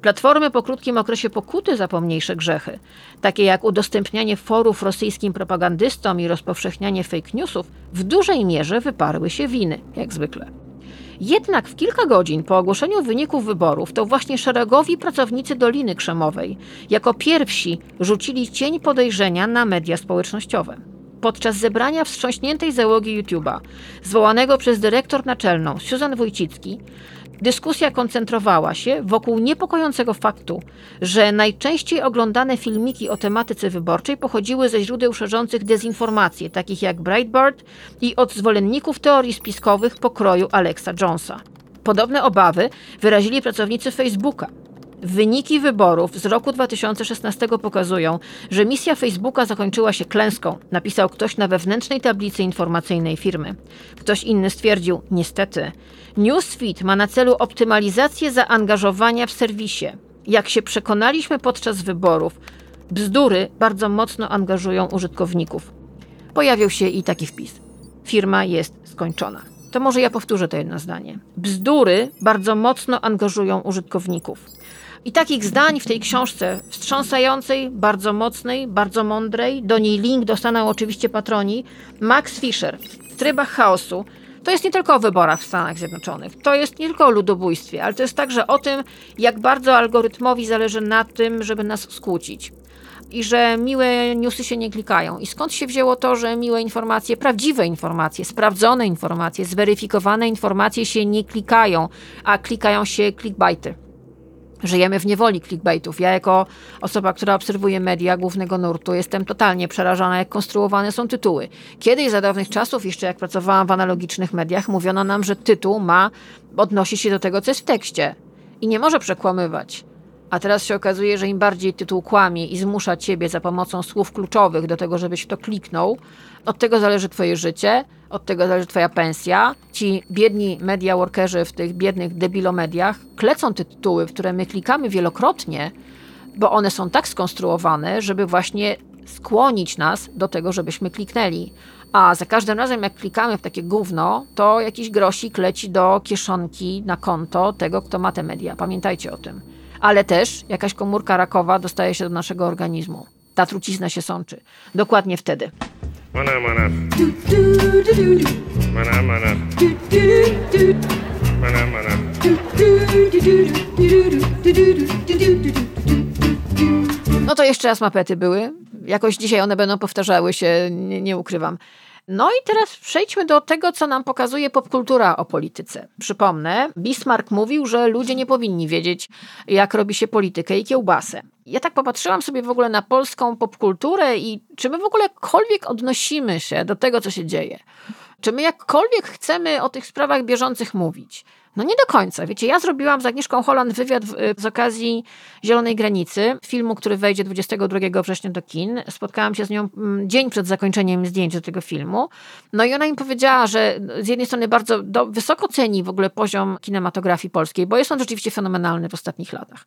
Platformy po krótkim okresie pokuty za pomniejsze grzechy, takie jak udostępnianie forów rosyjskim propagandystom i rozpowszechnianie fake newsów, w dużej mierze wyparły się winy, jak zwykle. Jednak w kilka godzin po ogłoszeniu wyników wyborów to właśnie szeregowi pracownicy Doliny Krzemowej jako pierwsi rzucili cień podejrzenia na media społecznościowe. Podczas zebrania wstrząśniętej załogi YouTube'a, zwołanego przez dyrektor naczelną Susan Wójcicki, dyskusja koncentrowała się wokół niepokojącego faktu, że najczęściej oglądane filmiki o tematyce wyborczej pochodziły ze źródeł szerzących dezinformacje, takich jak Breitbart i od zwolenników teorii spiskowych pokroju Alexa Jonesa. Podobne obawy wyrazili pracownicy Facebooka. Wyniki wyborów z roku 2016 pokazują, że misja Facebooka zakończyła się klęską, napisał ktoś na wewnętrznej tablicy informacyjnej firmy. Ktoś inny stwierdził, niestety, Newsfeed ma na celu optymalizację zaangażowania w serwisie. Jak się przekonaliśmy podczas wyborów, bzdury bardzo mocno angażują użytkowników. Pojawił się i taki wpis. Firma jest skończona. To może ja powtórzę to jedno zdanie. Bzdury bardzo mocno angażują użytkowników. I takich zdań w tej książce wstrząsającej, bardzo mocnej, bardzo mądrej, do niej link dostaną oczywiście patroni, Max Fisher w trybach chaosu. To jest nie tylko o wyborach w Stanach Zjednoczonych, to jest nie tylko o ludobójstwie, ale to jest także o tym, jak bardzo algorytmowi zależy na tym, żeby nas skłócić. I że miłe newsy się nie klikają. I skąd się wzięło to, że miłe informacje, prawdziwe informacje, sprawdzone informacje, zweryfikowane informacje się nie klikają, a klikają się clickbaity. Żyjemy w niewoli clickbaitów. Ja, jako osoba, która obserwuje media głównego nurtu, jestem totalnie przerażona, jak konstruowane są tytuły. Kiedyś, za dawnych czasów, jeszcze jak pracowałam w analogicznych mediach, mówiono nam, że tytuł ma odnosić się do tego, co jest w tekście i nie może przekłamywać. A teraz się okazuje, że im bardziej tytuł kłamie i zmusza ciebie za pomocą słów kluczowych do tego, żebyś w to kliknął, od tego zależy twoje życie, od tego zależy twoja pensja. Ci biedni media workerzy w tych biednych debilomediach klecą te tytuły, w które my klikamy wielokrotnie, bo one są tak skonstruowane, żeby właśnie skłonić nas do tego, żebyśmy kliknęli. A za każdym razem, jak klikamy w takie gówno, to jakiś grosik leci do kieszonki na konto tego, kto ma te media. Pamiętajcie o tym. Ale też jakaś komórka rakowa dostaje się do naszego organizmu. Ta trucizna się sączy. Dokładnie wtedy. Mana mana. Mana mana. Mana mana. No to jeszcze raz mapety były. Jakoś dzisiaj one będą powtarzały się, nie, nie ukrywam. No i teraz przejdźmy do tego, co nam pokazuje popkultura o polityce. Przypomnę, Bismarck mówił, że ludzie nie powinni wiedzieć, jak robi się politykę i kiełbasę. Ja tak popatrzyłam sobie w ogóle na polską popkulturę i czy my w ogóle jakkolwiek odnosimy się do tego, co się dzieje. Czy my jakkolwiek chcemy o tych sprawach bieżących mówić? No nie do końca. Wiecie, ja zrobiłam z Agnieszką Holland wywiad w, z okazji Zielonej Granicy, filmu, który wejdzie 22 września do kin. Spotkałam się z nią mm, dzień przed zakończeniem zdjęć do tego filmu. No i ona mi powiedziała, że z jednej strony bardzo do, wysoko ceni w ogóle poziom kinematografii polskiej, bo jest on rzeczywiście fenomenalny w ostatnich latach.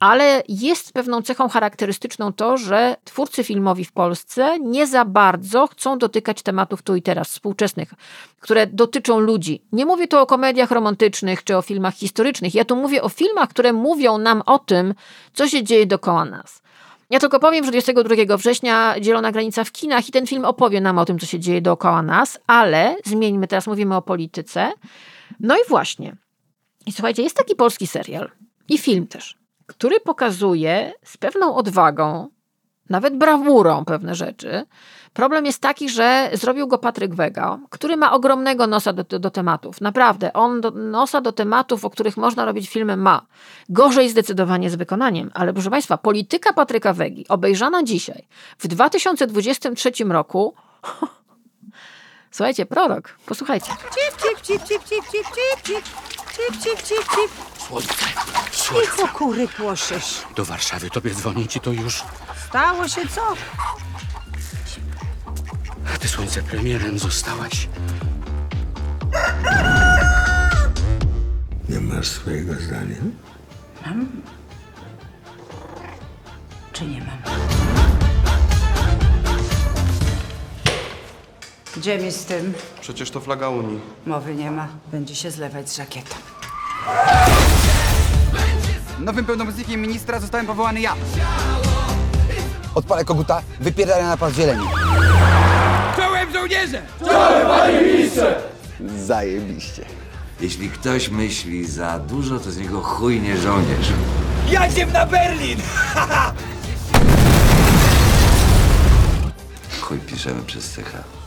Ale jest pewną cechą charakterystyczną to, że twórcy filmowi w Polsce nie za bardzo chcą dotykać tematów tu i teraz, współczesnych, które dotyczą ludzi. Nie mówię tu o komediach romantycznych, czy o filmach historycznych. Ja tu mówię o filmach, które mówią nam o tym, co się dzieje dookoła nas. Ja tylko powiem, że 22 września Zielona Granica w kinach i ten film opowie nam o tym, co się dzieje dookoła nas, ale zmieńmy, teraz mówimy o polityce. No i właśnie. I słuchajcie, jest taki polski serial i film też, który pokazuje z pewną odwagą, nawet brawurą pewne rzeczy. Problem jest taki, że zrobił go Patryk Wega, który ma ogromnego nosa do, do, tematów. Naprawdę, on do, nosa do tematów, o których można robić filmy, ma. Gorzej zdecydowanie z wykonaniem, ale proszę Państwa, polityka Patryka Wegi, obejrzana dzisiaj, w 2023 roku. Słuchajcie, prorok, posłuchajcie. Cip, cip, cip, cip, cip, cip, cip, cip, cip, cip, cip, cip. Słońce, Cicho, słońce. kury płoszysz. Do Warszawy tobie dzwonię ci to już. Stało się co? Ty słońce premierem zostałaś. Nie masz swojego zdania? Mam? Czy nie mam? Gdzie mi z tym? Przecież to flaga Unii. Mowy nie ma. Będzie się zlewać z żakietą. Nowym pełnomocnikiem ministra zostałem powołany ja. Odpalę koguta, wypierdalę na pas zieleni. Czołem żołnierze! Zajebiście. Jeśli ktoś myśli za dużo, to z niego chujnie żołnierz. Jadziem na Berlin! Chuj piszemy przez CH.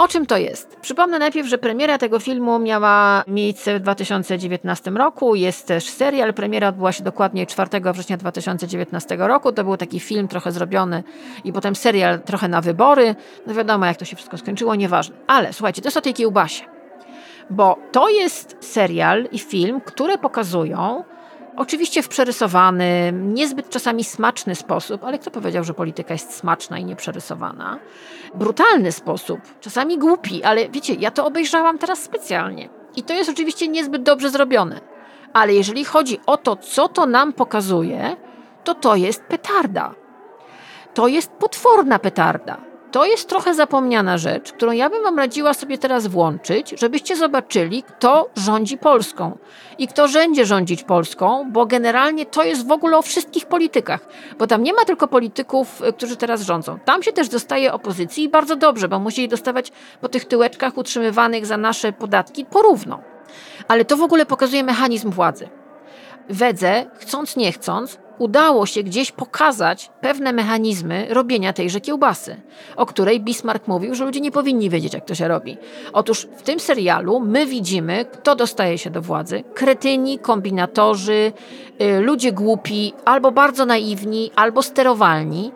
O czym to jest? Przypomnę najpierw, że premiera tego filmu miała miejsce w 2019 roku. Jest też serial. Premiera odbyła się dokładnie 4 września 2019 roku. To był taki film trochę zrobiony i potem serial trochę na wybory. No wiadomo, jak to się wszystko skończyło, nieważne. Ale słuchajcie, to jest o tej kiełbasie. Bo to jest serial i film, które pokazują Oczywiście w przerysowany, niezbyt czasami smaczny sposób, ale kto powiedział, że polityka jest smaczna i nieprzerysowana? Brutalny sposób, czasami głupi, ale wiecie, ja to obejrzałam teraz specjalnie. I to jest oczywiście niezbyt dobrze zrobione. Ale jeżeli chodzi o to, co to nam pokazuje, to to jest petarda. To jest potworna petarda. To jest trochę zapomniana rzecz, którą ja bym Wam radziła sobie teraz włączyć, żebyście zobaczyli, kto rządzi Polską i kto będzie rządzić Polską, bo generalnie to jest w ogóle o wszystkich politykach, bo tam nie ma tylko polityków, y, którzy teraz rządzą. Tam się też dostaje opozycji i bardzo dobrze, bo musi jej dostawać po tych tyłeczkach utrzymywanych za nasze podatki porówno. Ale to w ogóle pokazuje mechanizm władzy. Wedze, chcąc nie chcąc, udało się gdzieś pokazać pewne mechanizmy robienia tejże kiełbasy, o której Bismarck mówił, że ludzie nie powinni wiedzieć, jak to się robi. Otóż w tym serialu my widzimy, kto dostaje się do władzy. Kretyni, kombinatorzy, y, ludzie głupi, albo bardzo naiwni, albo sterowalni.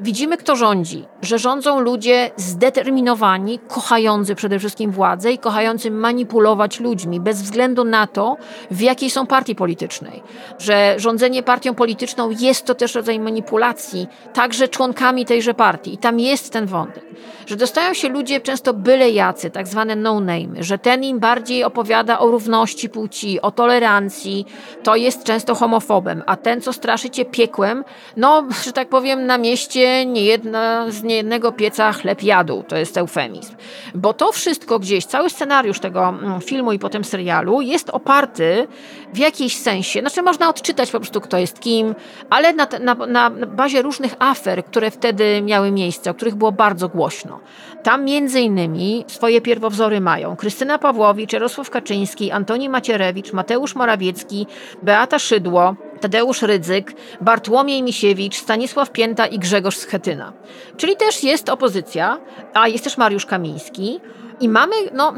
Widzimy, kto rządzi, że rządzą ludzie zdeterminowani, kochający przede wszystkim władzę i kochający manipulować ludźmi, bez względu na to, w jakiej są partii politycznej. Że rządzenie partią polityczną jest to też rodzaj manipulacji, także członkami tejże partii. I tam jest ten wątek. Że dostają się ludzie często byle jacy, tak zwane no-name, że ten im bardziej opowiada o równości płci, o tolerancji, to jest często homofobem, a ten, co straszy cię piekłem, no, że tak powiem, na mieście nie jedna, z niejednego pieca chleb jadł. To jest eufemizm. Bo to wszystko gdzieś, cały scenariusz tego mm, filmu i potem serialu jest oparty w jakiejś sensie, znaczy można odczytać po prostu kto jest kim, ale na, na, na bazie różnych afer, które wtedy miały miejsce, o których było bardzo głośno. Tam między innymi swoje pierwowzory mają Krystyna Pawłowicz, Jarosław Kaczyński, Antoni Macierewicz, Mateusz Morawiecki, Beata Szydło, Tadeusz Rydzyk, Bartłomiej Misiewicz, Stanisław Pięta i Grzegorz Schetyna. Czyli też jest opozycja, a jest też Mariusz Kamiński i mamy, no,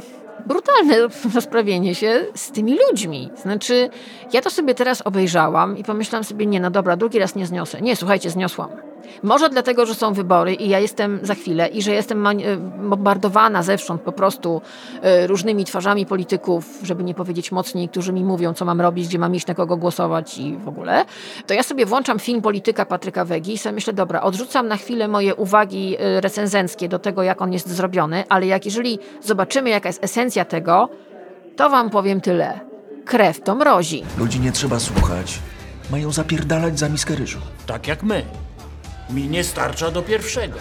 brutalne rozprawienie się z tymi ludźmi. Znaczy, ja to sobie teraz obejrzałam i pomyślałam sobie, nie, no dobra, drugi raz nie zniosę. Nie, słuchajcie, zniosłam. Może dlatego, że są wybory i ja jestem za chwilę i że jestem bombardowana zewsząd po prostu e, różnymi twarzami polityków, żeby nie powiedzieć mocniej, którzy mi mówią, co mam robić, gdzie mam iść, na kogo głosować i w ogóle, to ja sobie włączam film Polityka Patryka Wegi i sobie myślę, dobra, odrzucam na chwilę moje uwagi e, recenzenckie do tego, jak on jest zrobiony, ale jak jeżeli zobaczymy, jaka jest esencja tego, to wam powiem tyle. Krew to mrozi. Ludzi nie trzeba słuchać. Mają zapierdalać za miskę ryżu. Tak jak my. Mi nie starcza do pierwszego.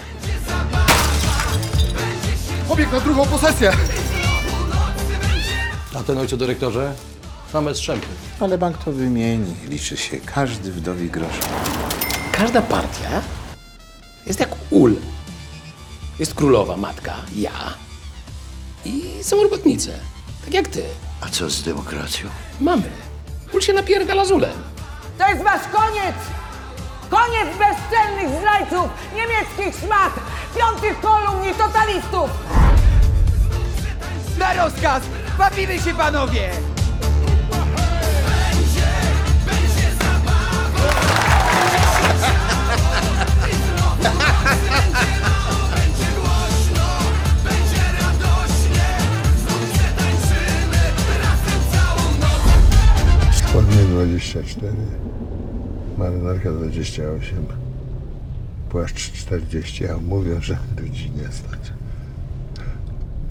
Pobieg na drugą posesję! A ten ojcze dyrektorze? Same strzępy. Ale bank to wymieni. Liczy się każdy wdowi grosz. Każda partia jest jak ul. Jest królowa, matka, ja i są robotnice. Tak jak ty. A co z demokracją? Mamy. Ul się napierdala z ulem. To jest wasz koniec! Koniec bezczelnych zdrajców, niemieckich szmat, piątych kolumn i totalistów! Na rozkaz! Bawimy się, panowie! Spodnie 24, marynarka 28, płaszcz 40, a mówią, że ludzi nie stać.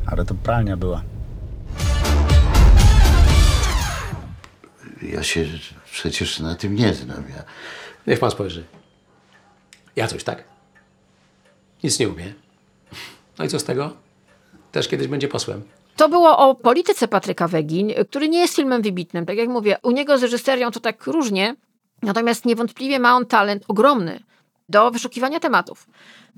Ale to pralnia była. Ja się przecież na tym nie znam. Ja... Niech pan spojrzy. Ja coś, tak? Nic nie umiem. No i co z tego? też kiedyś będzie posłem. To było o polityce Patryka Wegin, który nie jest filmem wybitnym. Tak jak mówię, u niego z reżyserią to tak różnie, natomiast niewątpliwie ma on talent ogromny do wyszukiwania tematów.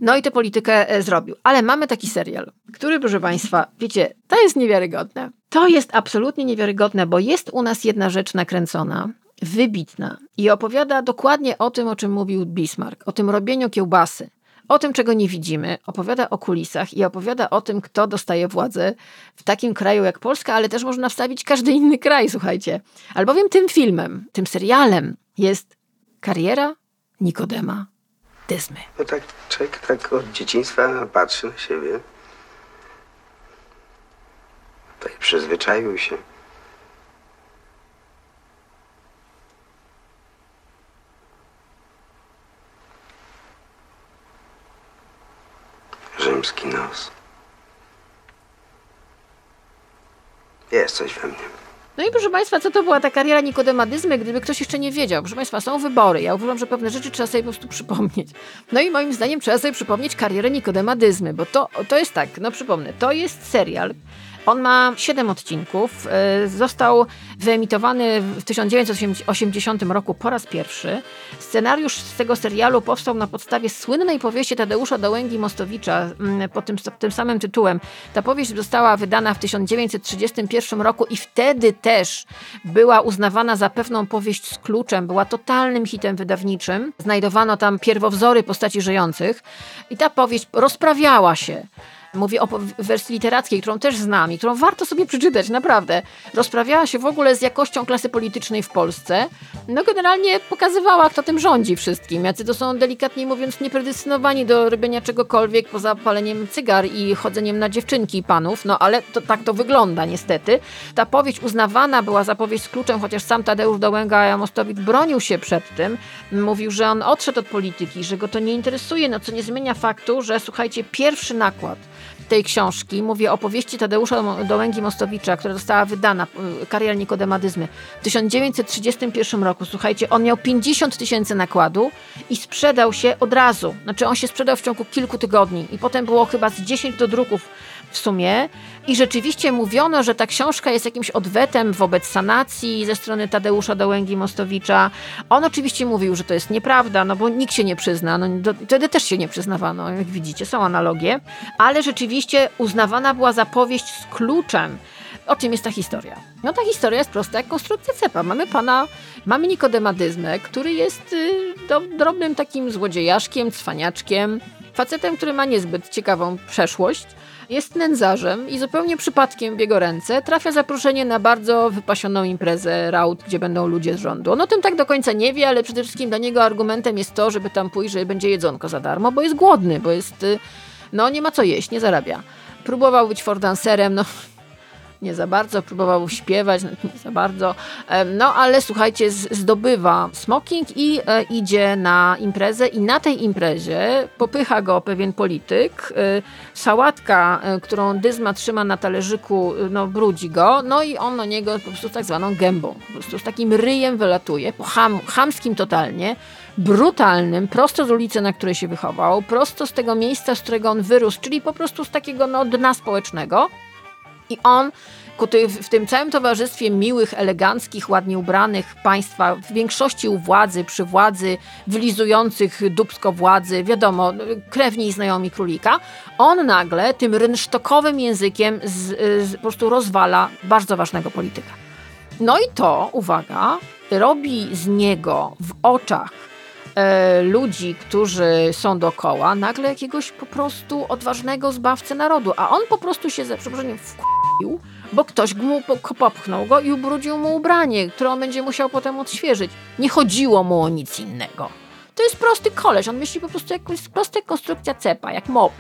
No i tę politykę e, zrobił. Ale mamy taki serial, który, proszę Państwa, wiecie, to jest niewiarygodne. To jest absolutnie niewiarygodne, bo jest u nas jedna rzecz nakręcona, wybitna i opowiada dokładnie o tym, o czym mówił Bismarck, o tym robieniu kiełbasy. O tym, czego nie widzimy, opowiada o kulisach i opowiada o tym, kto dostaje władzę w takim kraju jak Polska, ale też można wstawić każdy inny kraj, słuchajcie. Albowiem tym filmem, tym serialem jest kariera Nikodema Dyzmy. No tak człowiek tak od dzieciństwa patrzy na siebie. I przyzwyczaił się. Rzymski nos. Jest coś we mnie. No i proszę Państwa, co to była ta kariera Nikodemadyzmy, gdyby ktoś jeszcze nie wiedział? Proszę Państwa, są wybory. Ja uważam, że pewne rzeczy trzeba sobie po prostu przypomnieć. No i moim zdaniem trzeba sobie przypomnieć karierę Nikodemadyzmy, bo to, to jest tak, no przypomnę, to jest serial, on ma 7 odcinków. e, Został wyemitowany w 1980 roku po raz pierwszy. Scenariusz z tego serialu powstał na podstawie słynnej powieści Tadeusza Dołęgi-Mostowicza mm, pod tym, tym samym tytułem. Ta powieść została wydana w 1931 roku i wtedy też była uznawana za pewną powieść z kluczem. Była totalnym hitem wydawniczym. Znajdowano tam pierwowzory postaci żyjących i ta powieść rozprawiała się Mówię o wersji literackiej, którą też znam i którą warto sobie przeczytać, naprawdę. Rozprawiała się w ogóle z jakością klasy politycznej w Polsce. No generalnie pokazywała, kto tym rządzi wszystkim. Jacy to są, delikatnie mówiąc, niepredestynowani do robienia czegokolwiek poza paleniem cygar i chodzeniem na dziewczynki panów. No ale to, tak to wygląda niestety. Ta powieść uznawana była za powieść z kluczem, chociaż sam Tadeusz Dołęga-Mostowicz bronił się przed tym. Mówił, że on odszedł od polityki, że go to nie interesuje, no co nie zmienia faktu, że słuchajcie, pierwszy nakład tej książki, mówię o powieści Tadeusza Dołęgi Mostowicza, która została wydana, y, Kariera Nikodemadyzmy, w 1931 roku. Słuchajcie, on miał 50 tysięcy nakładu i sprzedał się od razu. Znaczy on się sprzedał w ciągu kilku tygodni i potem było chyba z 10 do druków w sumie i rzeczywiście mówiono, że ta książka jest jakimś odwetem wobec sanacji ze strony Tadeusza Dołęgi Mostowicza. On oczywiście mówił, że to jest nieprawda, no bo nikt się nie przyzna. No, do, wtedy też się nie przyznawano, jak widzicie, są analogie, ale rzeczywiście uznawana była za powieść z kluczem. O czym jest ta historia? No ta historia jest prosta jak konstrukcja cepa. Mamy pana, mamy Nikodemadyzmę, który jest y, do, drobnym takim złodziejaszkiem, cwaniaczkiem, facetem, który ma niezbyt ciekawą przeszłość, jest nędzarzem i zupełnie przypadkiem w jego ręce trafia zaproszenie na bardzo wypasioną imprezę raut, gdzie będą ludzie z rządu. On o tym tak do końca nie wie, ale przede wszystkim dla niego argumentem jest to, żeby tam pójść, że będzie jedzonko za darmo, bo jest głodny, bo jest, y, no nie ma co jeść, nie zarabia. Próbował być fordanserem, no nie za bardzo, próbował śpiewać, nie za bardzo. No ale słuchajcie, zdobywa smoking i e, idzie na imprezę i na tej imprezie popycha go pewien polityk. e, Sałatka, e, którą Dyzma trzyma na talerzyku, no brudzi go, no i on na niego po prostu tak zwaną gębą. Po prostu z takim ryjem wylatuje, po ham, chamskim totalnie, brutalnym, prosto z ulicy, na której się wychował, prosto z tego miejsca, z którego on wyrósł, czyli po prostu z takiego no, dna społecznego. I on w tym całym towarzystwie miłych, eleganckich, ładnie ubranych państwa, w większości u władzy, przy władzy, wylizujących dubsko władzy, wiadomo, krewni i znajomi królika, on nagle tym rynsztokowym językiem z, z, po prostu rozwala bardzo ważnego polityka. No i to, uwaga, robi z niego w oczach e, ludzi, którzy są dookoła, nagle jakiegoś po prostu odważnego zbawcę narodu, a on po prostu się, za przeproszeniem, wkupił, bo ktoś mu po- popchnął go i ubrudził mu ubranie, które on będzie musiał potem odświeżyć. Nie chodziło mu o nic innego. To jest prosty koleś, on myśli po prostu jak prosta konstrukcja cepa, jak mop.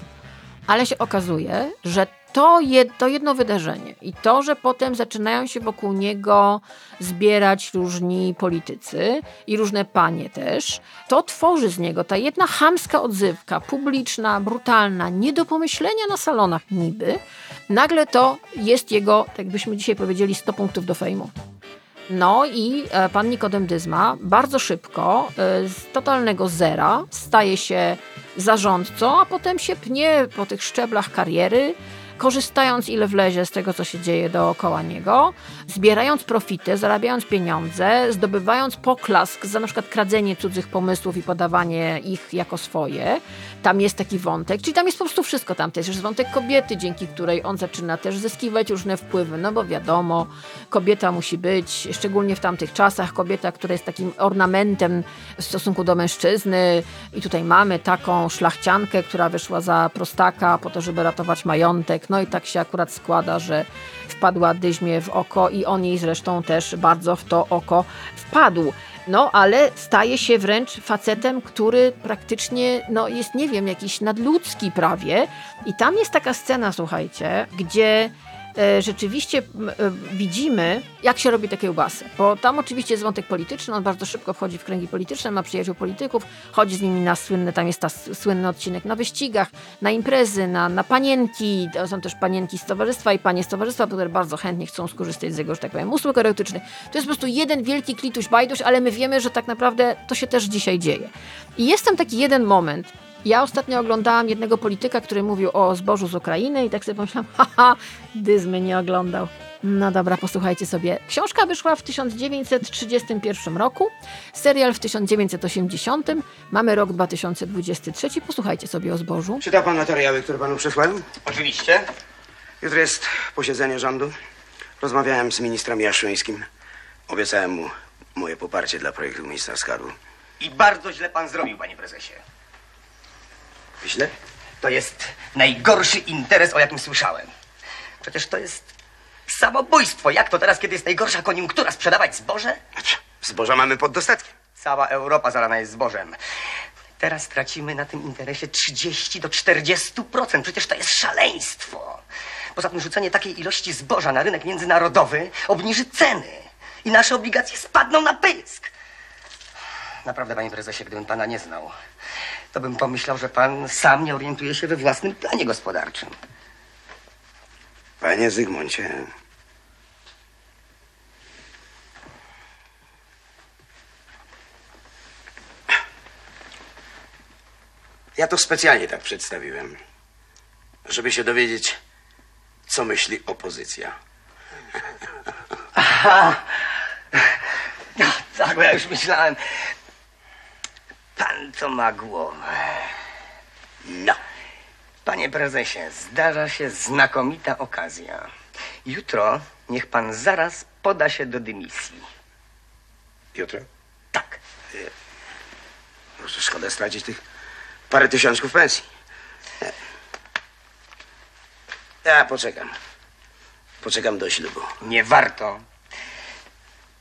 Ale się okazuje, że to, jed, to jedno wydarzenie i to, że potem zaczynają się wokół niego zbierać różni politycy i różne panie też, to tworzy z niego ta jedna chamska odzywka, publiczna, brutalna, nie do pomyślenia na salonach niby, nagle to jest jego, tak byśmy dzisiaj powiedzieli, 100 punktów do fejmu. No i e, pan Nikodem Dyzma bardzo szybko e, z totalnego zera staje się zarządcą, a potem się pnie po tych szczeblach kariery korzystając ile wlezie z tego, co się dzieje dookoła niego, zbierając profity, zarabiając pieniądze, zdobywając poklask za na przykład kradzenie cudzych pomysłów i podawanie ich jako swoje. Tam jest taki wątek, czyli tam jest po prostu wszystko. Tam też jest wątek kobiety, dzięki której on zaczyna też zyskiwać różne wpływy, no bo wiadomo, kobieta musi być, szczególnie w tamtych czasach, kobieta, która jest takim ornamentem w stosunku do mężczyzny i tutaj mamy taką szlachciankę, która wyszła za prostaka po to, żeby ratować majątek, no i tak się akurat składa, że wpadła Dyźmie w oko i on jej zresztą też bardzo w to oko wpadł. No, ale staje się wręcz facetem, który praktycznie no, jest, nie wiem, jakiś nadludzki prawie. I tam jest taka scena, słuchajcie, gdzie rzeczywiście m, e, widzimy, jak się robi te kiełbasy. Bo tam oczywiście jest wątek polityczny, on bardzo szybko wchodzi w kręgi polityczne, ma przyjaciół polityków, chodzi z nimi na słynne, tam jest ta słynny odcinek na wyścigach, na imprezy, na, na panienki, to są też panienki z towarzystwa i panie z towarzystwa, które bardzo chętnie chcą skorzystać z jego, że tak powiem, usług erotycznych. To jest po prostu jeden wielki klituś bajduś, ale my wiemy, że tak naprawdę to się też dzisiaj dzieje. I jest tam taki jeden moment, ja ostatnio oglądałam jednego polityka, który mówił o zbożu z Ukrainy i tak sobie pomyślałam, haha, dyzmy nie oglądał. No dobra, posłuchajcie sobie. Książka wyszła w 1931 roku, serial w 1980, mamy rok 2023, posłuchajcie sobie o zbożu. Czytał pan materiały, które panu przesłałem? Oczywiście. Jutro jest posiedzenie rządu. Rozmawiałem z ministrem Jaszyńskim. Obiecałem mu moje poparcie dla projektu ministra skarbu. I bardzo źle pan zrobił, panie prezesie. Źle? To jest najgorszy interes, o jakim słyszałem. Przecież to jest samobójstwo. Jak to teraz, kiedy jest najgorsza koniunktura, sprzedawać zboże? Zboża mamy pod dostatkiem. Cała Europa zalana jest zbożem. Teraz tracimy na tym interesie 30 do 40%. Przecież to jest szaleństwo. Poza tym rzucenie takiej ilości zboża na rynek międzynarodowy obniży ceny i nasze obligacje spadną na pysk. Naprawdę, panie prezesie, gdybym pana nie znał, to bym pomyślał, że pan sam nie orientuje się we własnym planie gospodarczym. Panie Zygmuncie. Ja to specjalnie tak przedstawiłem, żeby się dowiedzieć, co myśli opozycja. Aha. No, tak, bo ja już myślałem. Pan to ma głowę. No. Panie prezesie, zdarza się znakomita okazja. Jutro niech pan zaraz poda się do dymisji. Jutro? Tak. Może szkoda stracić tych parę tysiączków pensji. Ja poczekam. Poczekam do ślubu. Nie warto.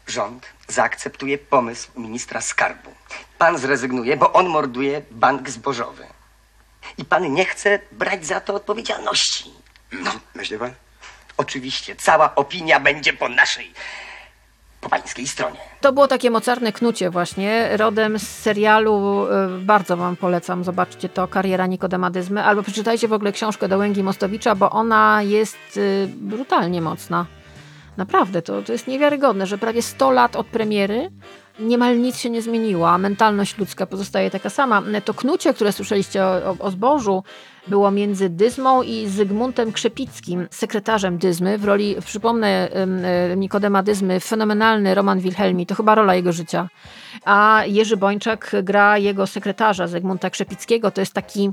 Rząd zaakceptuje pomysł ministra skarbu. Pan zrezygnuje, bo on morduje bank zbożowy. I pan nie chce brać za to odpowiedzialności. No. Myśli pan? Oczywiście, cała opinia będzie po naszej, po pańskiej stronie. To było takie mocarne knucie właśnie, rodem z serialu, y, bardzo wam polecam, zobaczcie to, Kariera Nikodemadyzmy, albo przeczytajcie w ogóle książkę Dołęgi Mostowicza, bo ona jest y, brutalnie mocna. Naprawdę, to, to jest niewiarygodne, że prawie 100 lat od premiery niemal nic się nie zmieniło, a mentalność ludzka pozostaje taka sama. To knucie, które słyszeliście o, o, zbożu, było między Dyzmą i Zygmuntem Krzepickim, sekretarzem Dyzmy, w roli, przypomnę, Nikodema Dyzmy, fenomenalny Roman Wilhelmi, to chyba rola jego życia. A Jerzy Bończak gra jego sekretarza Zygmunta Krzepickiego, to jest taki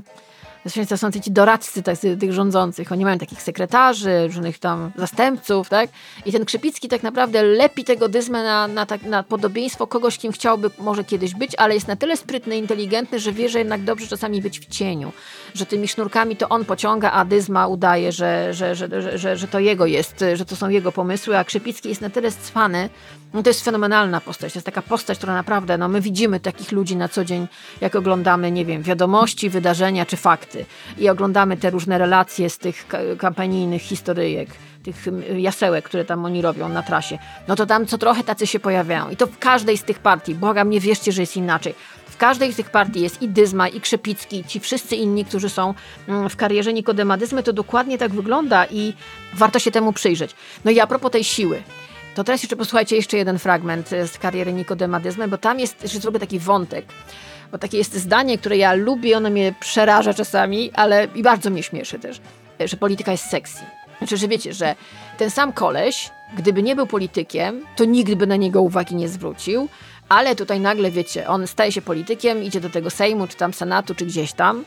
to są ci doradcy tak, tych rządzących. Oni mają takich sekretarzy, różnych tam zastępców, tak? I ten Krzepicki tak naprawdę lepi tego dyzmę na, na, tak, na podobieństwo kogoś, kim chciałby może kiedyś być, ale jest na tyle sprytny, inteligentny, że wie, że jednak dobrze czasami być w cieniu. Że tymi sznurkami to on pociąga, a dyzma udaje, że, że, że, że, że, to jego jest, że to są jego pomysły, a Krzepicki jest na tyle cwany, no to jest fenomenalna postać. To jest taka postać, która naprawdę, no my widzimy takich ludzi na co dzień, jak oglądamy, nie wiem, wiadomości, wydarzenia czy fakty. I oglądamy te różne relacje z tych ka- kampanijnych historyjek, tych jasełek, które tam oni robią na trasie. No to tam co trochę tacy się pojawiają. I to w każdej z tych partii. Błagam, nie wierzcie, że jest inaczej. W każdej z tych partii jest i Dyzma, i Krzepicki, ci wszyscy inni, którzy są mm, w karierze Nikodemadyzmy, to dokładnie tak wygląda i warto się temu przyjrzeć. No i a propos tej siły. To teraz jeszcze posłuchajcie jeszcze jeden fragment e, z kariery Nikodemadyzmy, bo tam jest jeszcze zrobię taki wątek. Bo takie jest zdanie, które ja lubię, ono mnie przeraża czasami, ale i bardzo mnie śmieszy też. że polityka jest sexy. Znaczy, że wiecie, że ten sam koleś, gdyby nie był politykiem, to nikt by na niego uwagi nie zwrócił, ale tutaj nagle, wiecie, on staje się politykiem, idzie do tego Sejmu, czy tam Senatu, czy gdzieś tam, e,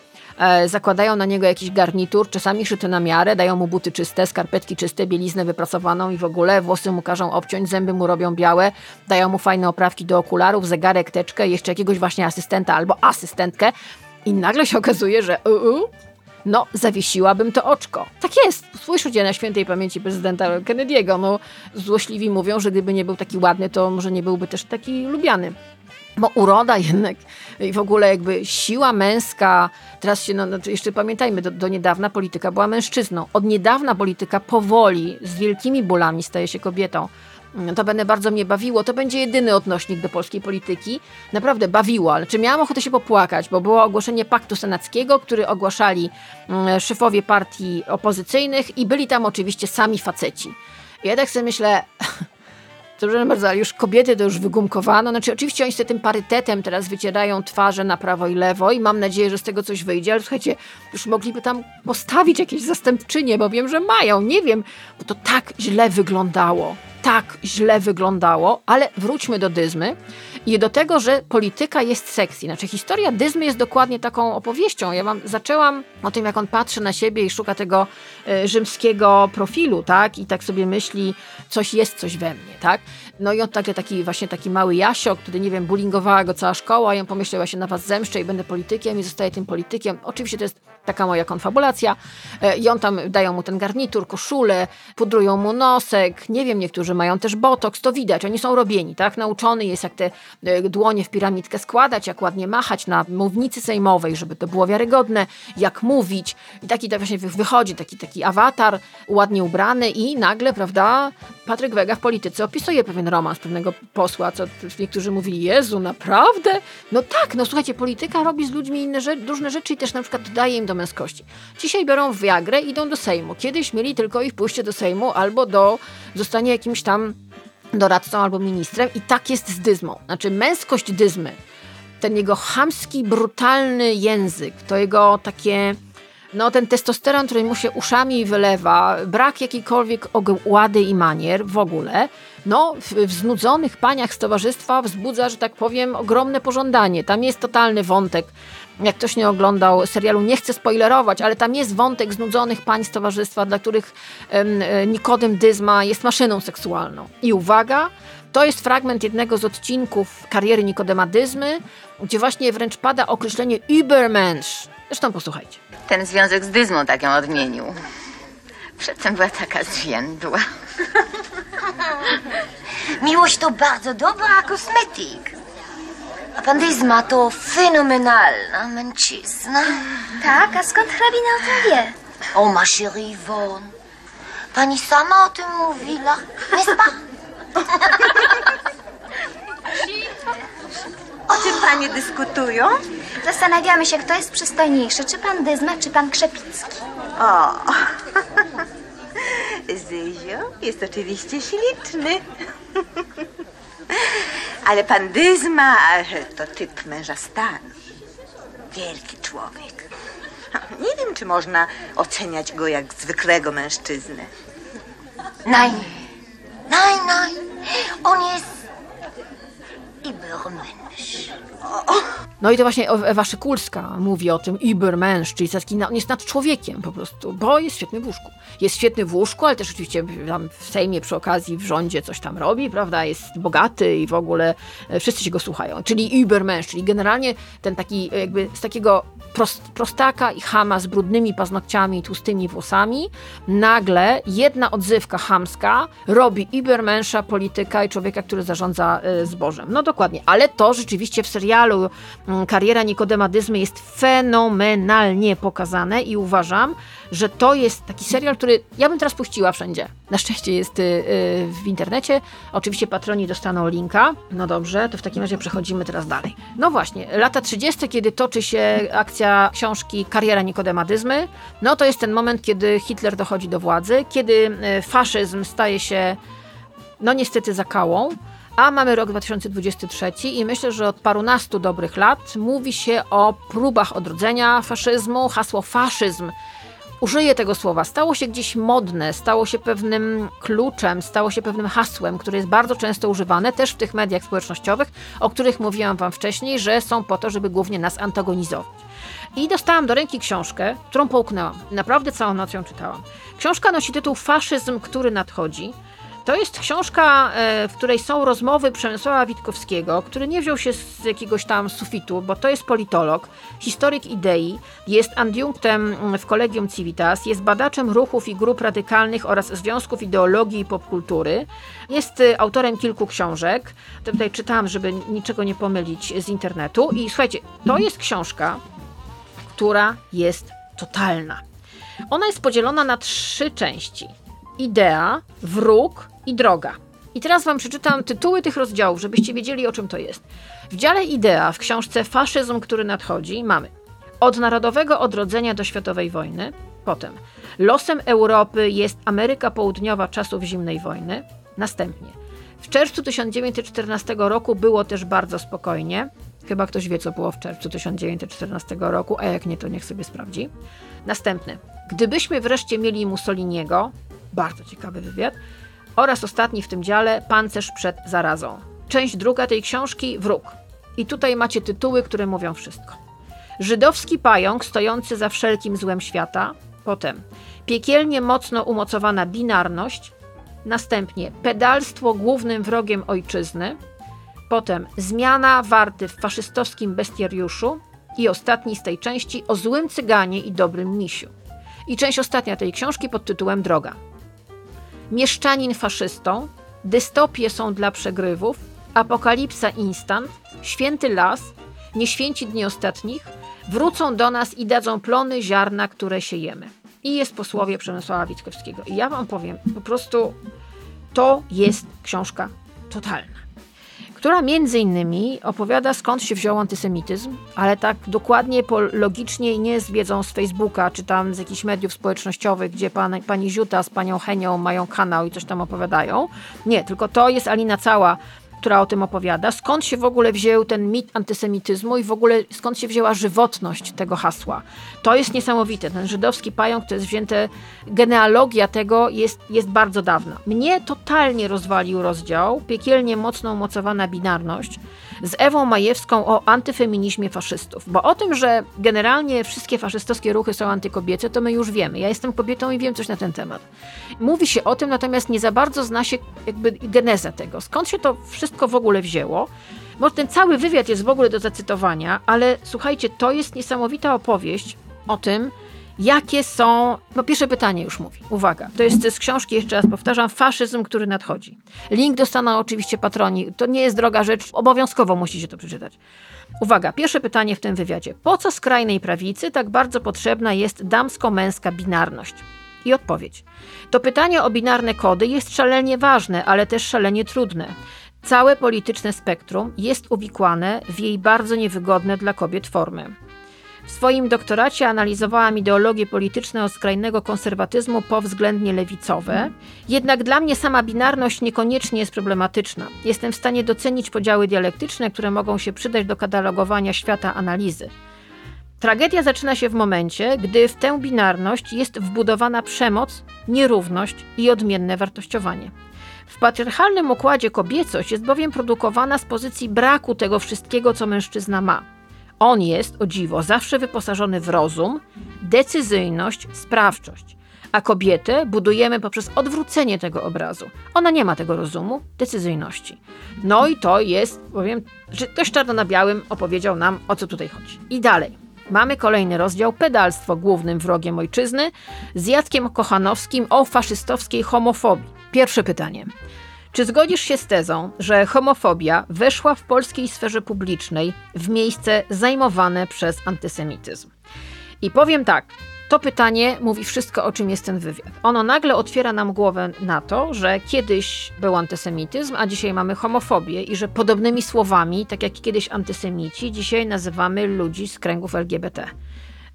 zakładają na niego jakiś garnitur, czasami szyty na miarę, dają mu buty czyste, skarpetki czyste, bieliznę wypracowaną i w ogóle włosy mu każą obciąć, zęby mu robią białe, dają mu fajne oprawki do okularów, zegarek, teczkę, jeszcze jakiegoś właśnie asystenta albo asystentkę i nagle się okazuje, że uh, uh, no, zawiesiłabym to oczko. Tak jest. Słyszycie na świętej pamięci prezydenta Kennedy'ego. No, złośliwi mówią, że gdyby nie był taki ładny, to może nie byłby też taki lubiany. Bo uroda jednak i w ogóle jakby siła męska, teraz się, no, no jeszcze pamiętajmy, do, do niedawna polityka była mężczyzną. Od niedawna polityka powoli, z wielkimi bólami staje się kobietą. To będę bardzo mnie bawiło. To będzie jedyny odnośnik do polskiej polityki. Naprawdę bawiło, ale czy miałam ochotę się popłakać, bo było ogłoszenie paktu senackiego, który ogłaszali mm, szefowie partii opozycyjnych i byli tam oczywiście sami faceci. I ja tak sobie myślę, Dobrze, bardzo, ale już kobiety to już wygumkowano. Znaczy, oczywiście oni sobie tym parytetem teraz wycierają twarze na prawo i lewo i mam nadzieję, że z tego coś wyjdzie, ale słuchajcie, już mogliby tam postawić jakieś zastępczynie, bo wiem, że mają. Nie wiem, bo to tak źle wyglądało. Tak źle wyglądało, ale wróćmy do dyzmy i do tego, że polityka jest sexy. Znaczy, historia dyzmy jest dokładnie taką opowieścią. Ja wam zaczęłam o tym, jak on patrzy na siebie i szuka tego y, rzymskiego profilu, tak? I tak sobie myśli, coś jest coś we mnie, tak? No i on taki, taki właśnie taki mały Jasio, który, nie wiem, bullyingowała go cała szkoła i on pomyślał, ja się na was zemszczę i będę politykiem i zostaję tym politykiem. Oczywiście to jest taka moja konfabulacja. E, I on tam, dają mu ten garnitur, koszulę, pudrują mu nosek. Nie wiem, niektórzy mają też botoks, to widać, oni są robieni, tak? Nauczony jest, jak te e, dłonie w piramidkę składać, jak ładnie machać na mównicy sejmowej, żeby to było wiarygodne, jak mówić. I taki to właśnie wychodzi, taki, taki awatar, ładnie ubrany i nagle, prawda, Patryk Wega w polityce opisuje pewien romans pewnego posła, co niektórzy mówili, Jezu, naprawdę? No tak, no słuchajcie, polityka robi z ludźmi inne rzeczy, różne rzeczy i też na przykład dodaje im do męskości. Dzisiaj biorą Viagrę i idą do Sejmu. Kiedyś mieli tylko ich pójście do Sejmu albo do zostanie jakimś tam doradcą albo ministrem i tak jest z dyzmą. Znaczy męskość dyzmy, ten jego chamski, brutalny język, to jego takie no ten testosteron, który mu się uszami wylewa, brak jakiejkolwiek ogłady i manier w ogóle, no w, znudzonych paniach z towarzystwa wzbudza, że tak powiem, ogromne pożądanie. Tam jest totalny wątek. Jak ktoś nie oglądał serialu, nie chcę spoilerować, ale tam jest wątek znudzonych pań z towarzystwa, dla których em, Nikodem Dyzma jest maszyną seksualną. I uwaga, to jest fragment jednego z odcinków kariery Nikodema Dyzmy, gdzie właśnie wręcz pada określenie Übermensch. Zresztą posłuchajcie. Ten związek z Dyzmą tak ją odmienił. Przedtem była taka zwiędła. Miłość to bardzo dobra kosmetyk. A pan Dyzma to fenomenalna mężczyzna. Tak, a skąd hrabina o tym wie? O, ma chérie Yvonne. Pani sama o tym mówiła, n'est-ce pas? O czym panie dyskutują? Zastanawiamy się, kto jest przystojniejszy, czy pan Dyzma, czy pan Krzepicki. O, Zyzio jest oczywiście śliczny. Ale pan Dyzma to typ męża stanu. Wielki człowiek. Nie wiem, czy można oceniać go jak zwykłego mężczyznę. Nein. Nein, nein. On jest Übermensch. No i to właśnie Ewa Szykulska mówi o tym Übermensch, czyli taki, on jest nad człowiekiem po prostu, bo jest świetny w łóżku. Jest świetny w łóżku, ale też oczywiście tam w Sejmie przy okazji, w rządzie coś tam robi, prawda, jest bogaty i w ogóle e, wszyscy się go słuchają. Czyli Übermensch, czyli generalnie ten taki e, jakby z takiego prost, prostaka i chama z brudnymi paznokciami i tłustymi włosami, nagle jedna odzywka chamska robi Übermenscha, polityka i człowieka, który zarządza e, zbożem. No dokładnie, ale to rzeczywiście w serialu mm, Kariera Nikodema Dyzmy jest fenomenalnie pokazane i uważam, że to jest taki serial, który ja bym teraz puściła wszędzie. Na szczęście jest y, y, w internecie. Oczywiście patroni dostaną linka. No dobrze, to w takim razie przechodzimy teraz dalej. No właśnie, lata 30., kiedy toczy się akcja książki Kariera Nikodema Dyzmy, no to jest ten moment, kiedy Hitler dochodzi do władzy, kiedy y, faszyzm staje się, no niestety, zakałą. A mamy rok 2023 i myślę, że od parunastu dobrych lat mówi się o próbach odrodzenia faszyzmu. Hasło faszyzm użyję tego słowa, stało się gdzieś modne, stało się pewnym kluczem, stało się pewnym hasłem, które jest bardzo często używane też w tych mediach społecznościowych, o których mówiłam Wam wcześniej, że są po to, żeby głównie nas antagonizować. I dostałam do ręki książkę, którą połknęłam. Naprawdę całą noc ją czytałam. Książka nosi tytuł Faszyzm, który nadchodzi. To jest książka, e, w której są rozmowy Przemysława Witkowskiego, który nie wziął się z jakiegoś tam sufitu, bo to jest politolog, historyk idei, jest adiunktem w Collegium Civitas, jest badaczem ruchów i grup radykalnych oraz związków ideologii i popkultury. Jest e, autorem kilku książek. Tutaj czytałam, żeby niczego nie pomylić z internetu. I słuchajcie, to jest książka, która jest totalna. Ona jest podzielona na trzy części: idea, wróg i droga. I teraz Wam przeczytam tytuły tych rozdziałów, żebyście wiedzieli, o czym to jest. W dziale Idea, w książce Faszyzm, który nadchodzi, mamy od narodowego odrodzenia do światowej wojny, potem losem Europy jest Ameryka Południowa czasów zimnej wojny, następnie w czerwcu 1914 roku było też bardzo spokojnie. Chyba ktoś wie, co było w czerwcu 1914 roku, a jak nie, to niech sobie sprawdzi. Następny. Gdybyśmy wreszcie mieli Mussoliniego, bardzo ciekawy wywiad, oraz ostatni w tym dziale Pancerz przed zarazą. Część druga tej książki Wróg. I tutaj macie tytuły, które mówią wszystko. Żydowski pająk stojący za wszelkim złem świata, potem piekielnie mocno umocowana binarność, następnie pedalstwo głównym wrogiem ojczyzny, potem zmiana warty w faszystowskim bestiariuszu i ostatni z tej części o złym cyganie i dobrym misiu. I część ostatnia tej książki pod tytułem Droga. Mieszczanin faszystą, dystopie są dla przegrywów, apokalipsa instant, święty las, nieświęci dni ostatnich, wrócą do nas i dadzą plony ziarna, które siejemy. I jest posłowie Przemysława Witkowskiego. I ja wam powiem, po prostu to jest książka totalna która między innymi opowiada skąd się wziął antysemityzm, ale tak dokładnie, logicznie i nie z wiedzą z Facebooka, czy tam z jakichś mediów społecznościowych, gdzie pan, pani Ziuta z panią Henią mają kanał i coś tam opowiadają. Nie, tylko to jest Alina Cała która o tym opowiada, skąd się w ogóle wziął ten mit antysemityzmu i w ogóle skąd się wzięła żywotność tego hasła. To jest niesamowite. Ten żydowski pająk to jest wzięte, genealogia tego jest, jest bardzo dawna. Mnie totalnie rozwalił rozdział, piekielnie mocno umocowana binarność, z Ewą Majewską o antyfeminizmie faszystów. Bo o tym, że generalnie wszystkie faszystowskie ruchy są antykobiece, to my już wiemy. Ja jestem kobietą i wiem coś na ten temat. Mówi się o tym, natomiast nie za bardzo zna się jakby geneza tego. Skąd się to wszystko w ogóle wzięło? Bo ten cały wywiad jest w ogóle do zacytowania, ale słuchajcie, to jest niesamowita opowieść o tym, Jakie są. No, pierwsze pytanie już mówi. Uwaga, to jest z książki, jeszcze raz powtarzam, Faszyzm, który nadchodzi. Link dostaną oczywiście patroni. To nie jest droga rzecz, obowiązkowo musicie to przeczytać. Uwaga, pierwsze pytanie w tym wywiadzie. Po co skrajnej prawicy tak bardzo potrzebna jest damsko-męska binarność? I odpowiedź. To pytanie o binarne kody jest szalenie ważne, ale też szalenie trudne. Całe polityczne spektrum jest uwikłane w jej bardzo niewygodne dla kobiet formy. W swoim doktoracie analizowałam ideologie polityczne od skrajnego konserwatyzmu po względnie lewicowe. Jednak dla mnie sama binarność niekoniecznie jest problematyczna. Jestem w stanie docenić podziały dialektyczne, które mogą się przydać do katalogowania świata analizy. Tragedia zaczyna się w momencie, gdy w tę binarność jest wbudowana przemoc, nierówność i odmienne wartościowanie. W patriarchalnym układzie kobiecość jest bowiem produkowana z pozycji braku tego wszystkiego, co mężczyzna ma. On jest, o dziwo, zawsze wyposażony w rozum, decyzyjność, sprawczość. A kobietę budujemy poprzez odwrócenie tego obrazu. Ona nie ma tego rozumu, decyzyjności. No i to jest, powiem, że ktoś czarno na białym opowiedział nam, o co tutaj chodzi. I dalej. Mamy kolejny rozdział Pedalstwo głównym wrogiem ojczyzny z Jackiem Kochanowskim o faszystowskiej homofobii. Pierwsze pytanie. Czy zgodzisz się z tezą, że homofobia weszła w polskiej sferze publicznej w miejsce zajmowane przez antysemityzm? I powiem tak, to pytanie mówi wszystko, o czym jest ten wywiad. Ono nagle otwiera nam głowę na to, że kiedyś był antysemityzm, a dzisiaj mamy homofobię i że podobnymi słowami, tak jak kiedyś antysemici, dzisiaj nazywamy ludzi z kręgów LGBT.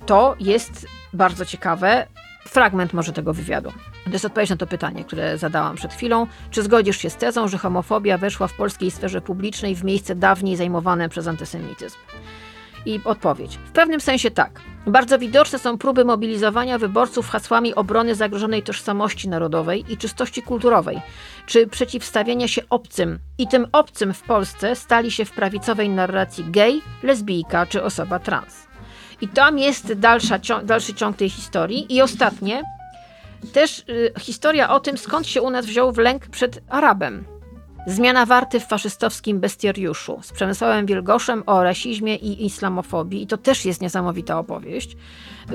To jest bardzo ciekawe fragment może tego wywiadu. To jest odpowiedź na to pytanie, które zadałam przed chwilą. Czy zgodzisz się z tezą, że homofobia weszła w polskiej sferze publicznej w miejsce dawniej zajmowane przez antysemityzm? I odpowiedź. W pewnym sensie tak. Bardzo widoczne są próby mobilizowania wyborców hasłami obrony zagrożonej tożsamości narodowej i czystości kulturowej, czy przeciwstawiania się obcym. I tym obcym w Polsce stali się w prawicowej narracji gej, lesbijka czy osoba trans. I tam jest dalsza, dalszy ciąg tej historii. I ostatnie, też y, historia o tym, skąd się u nas wziął w lęk przed Arabem. Zmiana warty w faszystowskim bestiariuszu z Przemysławem Wielgoszem o rasizmie i islamofobii. I to też jest niesamowita opowieść,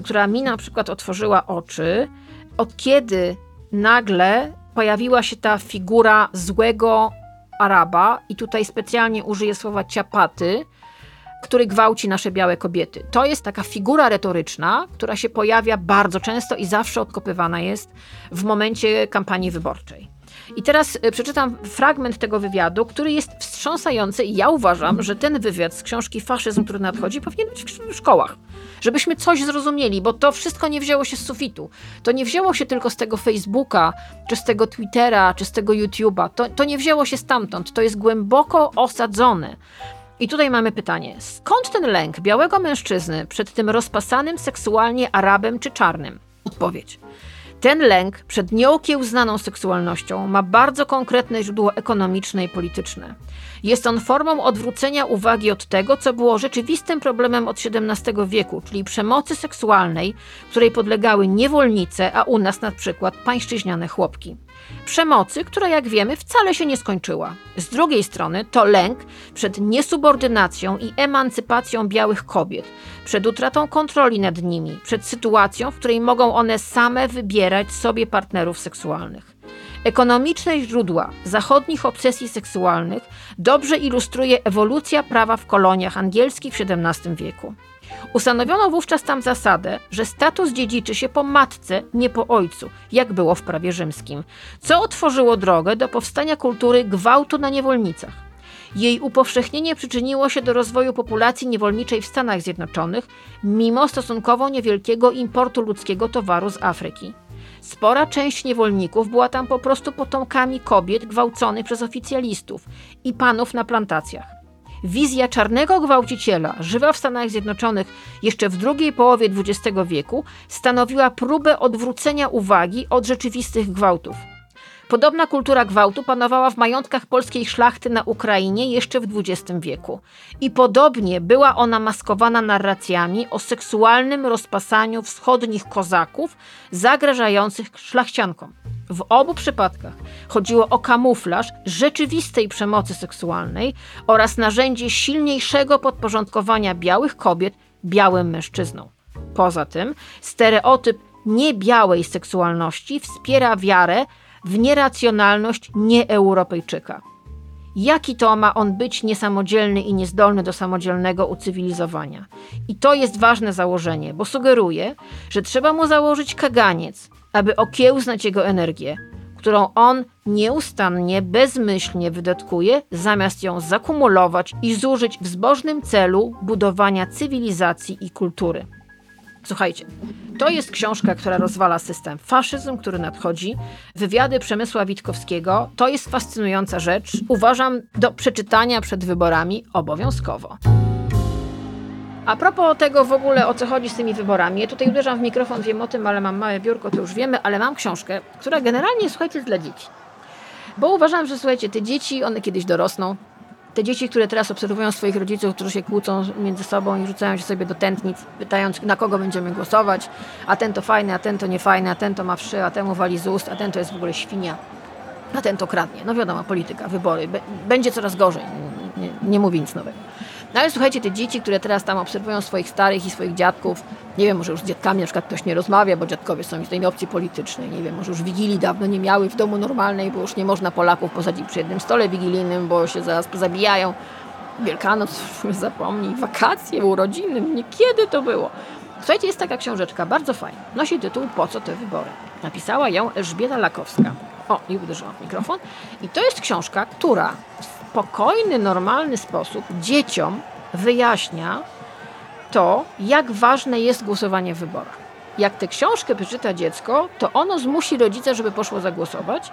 która mi na przykład otworzyła oczy, od kiedy nagle pojawiła się ta figura złego Araba, i tutaj specjalnie użyję słowa ciapaty, który gwałci nasze białe kobiety. To jest taka figura retoryczna, która się pojawia bardzo często i zawsze odkopywana jest w momencie kampanii wyborczej. I teraz e, przeczytam fragment tego wywiadu, który jest wstrząsający i ja uważam, że ten wywiad z książki Faszyzm, który nadchodzi, powinien być w szkołach. Żebyśmy coś zrozumieli, bo to wszystko nie wzięło się z sufitu. To nie wzięło się tylko z tego Facebooka, czy z tego Twittera, czy z tego YouTube'a. To, to nie wzięło się stamtąd. To jest głęboko osadzone. I tutaj mamy pytanie: skąd ten lęk białego mężczyzny przed tym rozpasanym seksualnie Arabem czy czarnym? Odpowiedź. Ten lęk przed nieokiełznaną seksualnością ma bardzo konkretne źródło ekonomiczne i polityczne. Jest on formą odwrócenia uwagi od tego, co było rzeczywistym problemem od XVII wieku, czyli przemocy seksualnej, której podlegały niewolnice, a u nas na przykład pańszczyźniane chłopki. Przemocy, która jak wiemy wcale się nie skończyła. Z drugiej strony to lęk przed niesubordynacją i emancypacją białych kobiet, przed utratą kontroli nad nimi, przed sytuacją, w której mogą one same wybierać sobie partnerów seksualnych. Ekonomiczne źródła zachodnich obsesji seksualnych dobrze ilustruje ewolucja prawa w koloniach angielskich w XVII wieku. Ustanowiono wówczas tam zasadę, że status dziedziczy się po matce, nie po ojcu, jak było w prawie rzymskim, co otworzyło drogę do powstania kultury gwałtu na niewolnicach. Jej upowszechnienie przyczyniło się do rozwoju populacji niewolniczej w Stanach Zjednoczonych, mimo stosunkowo niewielkiego importu ludzkiego towaru z Afryki. Spora część niewolników była tam po prostu potomkami kobiet gwałconych przez oficjalistów i panów na plantacjach. Wizja czarnego gwałciciela, żywa w Stanach Zjednoczonych jeszcze w drugiej połowie XX wieku, stanowiła próbę odwrócenia uwagi od rzeczywistych gwałtów. Podobna kultura gwałtu panowała w majątkach polskiej szlachty na Ukrainie jeszcze w XX wieku. I podobnie była ona maskowana narracjami o seksualnym rozpasaniu wschodnich kozaków zagrażających szlachciankom. W obu przypadkach chodziło o kamuflaż rzeczywistej przemocy seksualnej oraz narzędzie silniejszego podporządkowania białych kobiet białym mężczyznom. Poza tym stereotyp niebiałej seksualności wspiera wiarę w nieracjonalność nieeuropejczyka. Jaki to ma on być niesamodzielny i niezdolny do samodzielnego ucywilizowania? I to jest ważne założenie, bo sugeruje, że trzeba mu założyć kaganiec, aby okiełznać jego energię, którą on nieustannie, bezmyślnie wydatkuje, zamiast ją zakumulować i zużyć w zbożnym celu budowania cywilizacji i kultury. Słuchajcie, to jest książka, która rozwala system. Faszyzm, który nadchodzi, wywiady Przemysła Witkowskiego, to jest fascynująca rzecz. Uważam do przeczytania przed wyborami obowiązkowo. A propos tego w ogóle, o co chodzi z tymi wyborami, ja tutaj uderzam w mikrofon, wiem o tym, ale mam małe biurko, to już wiemy, ale mam książkę, która generalnie, słuchajcie, jest dla dzieci. Bo uważam, że słuchajcie, te dzieci, one kiedyś dorosną, te dzieci, które teraz obserwują swoich rodziców, którzy się kłócą między sobą i rzucają się sobie do tętnic, pytając, na kogo będziemy głosować, a ten to fajny, a ten to niefajny, a ten to ma wszy, a temu wali z ust, a ten to jest w ogóle świnia, a ten to kradnie. No wiadomo, polityka, wybory. Będzie coraz gorzej, nie, nie, nie mówię nic nowego. No ale słuchajcie, te dzieci, które teraz tam obserwują swoich starych i swoich dziadków, nie wiem, może już z dziadkami na przykład ktoś nie rozmawia, bo dziadkowie są z tej opcji politycznej, nie wiem, może już Wigilii dawno nie miały w domu normalnej, bo już nie można Polaków posadzić przy jednym stole wigilijnym, bo się zaraz zabijają. Wielkanoc, zapomnij, wakacje, urodziny, nie kiedy to było. Słuchajcie, jest taka książeczka, bardzo fajna. Nosi tytuł Po co te wybory? Napisała ją Elżbieta Lakowska. O, i uderzyłam w mikrofon. I to jest książka, która spokojny, normalny sposób dzieciom wyjaśnia to, jak ważne jest głosowanie w wyborach. jak tę książkę przeczyta dziecko, to ono zmusi rodzica, żeby poszło zagłosować,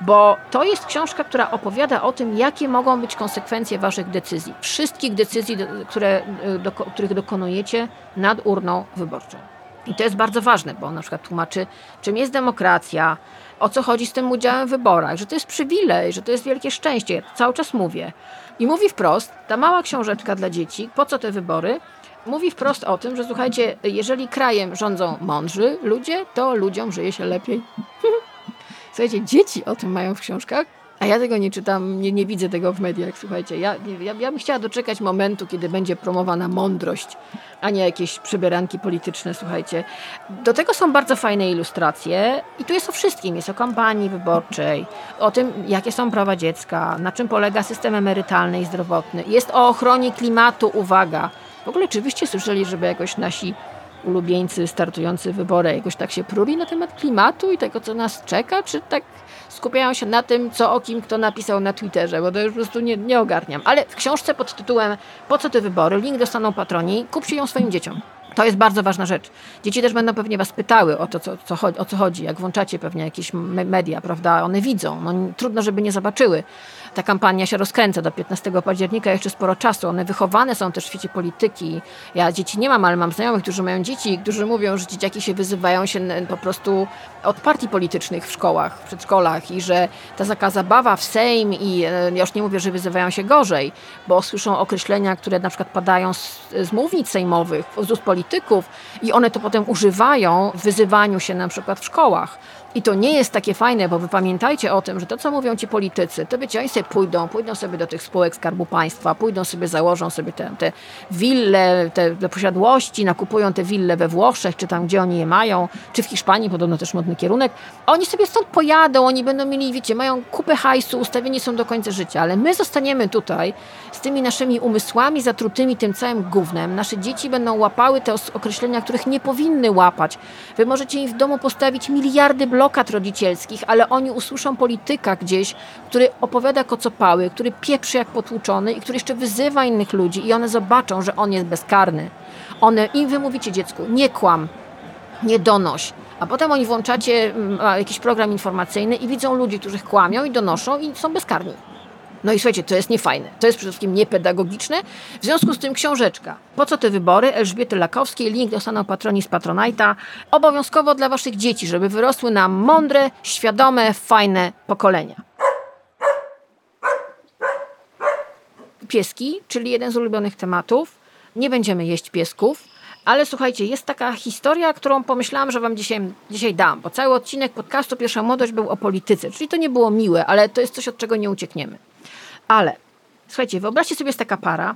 bo to jest książka, która opowiada o tym, jakie mogą być konsekwencje waszych decyzji. Wszystkich decyzji, które, do, których dokonujecie nad urną wyborczą. I to jest bardzo ważne, bo on na przykład tłumaczy, czym jest demokracja, o co chodzi z tym udziałem w wyborach, że to jest przywilej, że to jest wielkie szczęście. Ja cały czas mówię. I mówi wprost, ta mała książeczka dla dzieci, po co te wybory, mówi wprost o tym, że słuchajcie, jeżeli krajem rządzą mądrzy ludzie, to ludziom żyje się lepiej. Słuchajcie, dzieci o tym mają w książkach, a ja tego nie czytam, nie, nie widzę tego w mediach. Słuchajcie, ja, nie, ja, ja bym chciała doczekać momentu, kiedy będzie promowana mądrość, a nie jakieś przybieranki polityczne, słuchajcie. Do tego są bardzo fajne ilustracje i tu jest o wszystkim. Jest o kampanii wyborczej, o tym, jakie są prawa dziecka, na czym polega system emerytalny i zdrowotny. Jest o ochronie klimatu, uwaga. W ogóle oczywiście słyszeli, żeby jakoś nasi ulubieńcy startujący wybory jakoś tak się pruli na temat klimatu i tego, co nas czeka, czy tak skupiają się na tym, co o kim kto napisał na Twitterze, bo to już po prostu nie, nie ogarniam. Ale w książce pod tytułem Po co te wybory? Link dostaną patroni, kupcie ją swoim dzieciom. To jest bardzo ważna rzecz. Dzieci też będą pewnie was pytały o to, co, co, chodzi- o co chodzi. Jak włączacie pewnie jakieś me- media, prawda? One widzą. No, trudno, żeby nie zobaczyły. Ta kampania się rozkręca do 15 października, jeszcze sporo czasu. One wychowane są też w świecie polityki. Ja dzieci nie mam, ale mam znajomych, którzy mają dzieci, którzy mówią, że dzieciaki się wyzywają się po prostu od partii politycznych w szkołach, w przedszkolach i że ta taka zabawa w Sejm i e, ja już nie mówię, że wyzywają się gorzej, bo słyszą określenia, które na przykład padają z, z mównic sejmowych, z ust polityków i one to potem używają w wyzywaniu się na przykład w szkołach. I to nie jest takie fajne, bo wy pamiętajcie o tym, że to, co mówią ci politycy, to wiecie, oni sobie pójdą, pójdą sobie do tych spółek Skarbu Państwa, pójdą sobie, założą sobie te, te wille, te, te posiadłości, nakupują te wille we Włoszech, czy tam, gdzie oni je mają, czy w Hiszpanii, podobno też modny kierunek. Oni sobie stąd pojadą, oni będą mieli, wiecie, mają kupę hajsu, ustawieni są do końca życia, ale my zostaniemy tutaj z tymi naszymi umysłami zatrutymi tym całym gównem. Nasze dzieci będą łapały te określenia, których nie powinny łapać. Wy możecie im w domu postawić miliardy blokad rodzicielskich, ale oni usłyszą polityka gdzieś, który opowiada kocopały, który pieprzy jak potłuczony i który jeszcze wyzywa innych ludzi i one zobaczą, że on jest bezkarny. One, im wy mówicie dziecku, nie kłam, nie donoś. A potem oni włączacie mm, jakiś program informacyjny i widzą ludzi, którzy kłamią i donoszą i są bezkarni. No i słuchajcie, to jest niefajne. To jest przede wszystkim niepedagogiczne. W związku z tym książeczka. Po co te wybory? Elżbiety Lakowskiej. Link dostaną patroni z Patronite'a. Obowiązkowo dla waszych dzieci, żeby wyrosły na mądre, świadome, fajne pokolenia. Pieski, czyli jeden z ulubionych tematów. Nie będziemy jeść piesków. Ale słuchajcie, jest taka historia, którą pomyślałam, że wam dzisiaj, dzisiaj dam, bo cały odcinek podcastu Pierwsza Młodość był o polityce, czyli to nie było miłe, ale to jest coś, od czego nie uciekniemy. Ale słuchajcie, wyobraźcie sobie, jest taka para.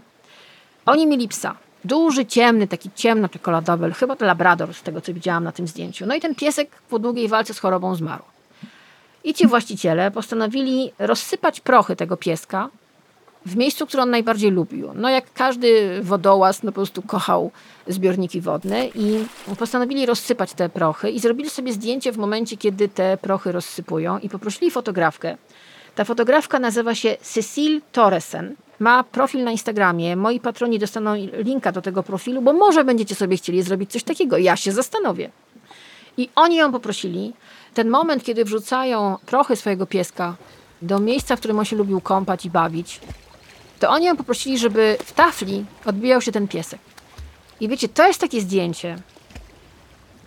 Oni mieli psa. Duży, ciemny, taki ciemno-czekoladowy, chyba to labrador z tego, co widziałam na tym zdjęciu. No i ten piesek po długiej walce z chorobą zmarł. I ci właściciele postanowili rozsypać prochy tego pieska w miejscu, które on najbardziej lubił. No jak każdy wodołaz, no po prostu kochał zbiorniki wodne i postanowili rozsypać te prochy i zrobili sobie zdjęcie w momencie, kiedy te prochy rozsypują i poprosili fotografkę. Ta fotografka nazywa się Cecile Torresen. Ma profil na Instagramie. Moi patroni dostaną linka do tego profilu, bo może będziecie sobie chcieli zrobić coś takiego. Ja się zastanowię. I oni ją poprosili. Ten moment, kiedy wrzucają prochy swojego pieska do miejsca, w którym on się lubił kąpać i bawić, to oni ją poprosili, żeby w tafli odbijał się ten piesek. I wiecie, to jest takie zdjęcie,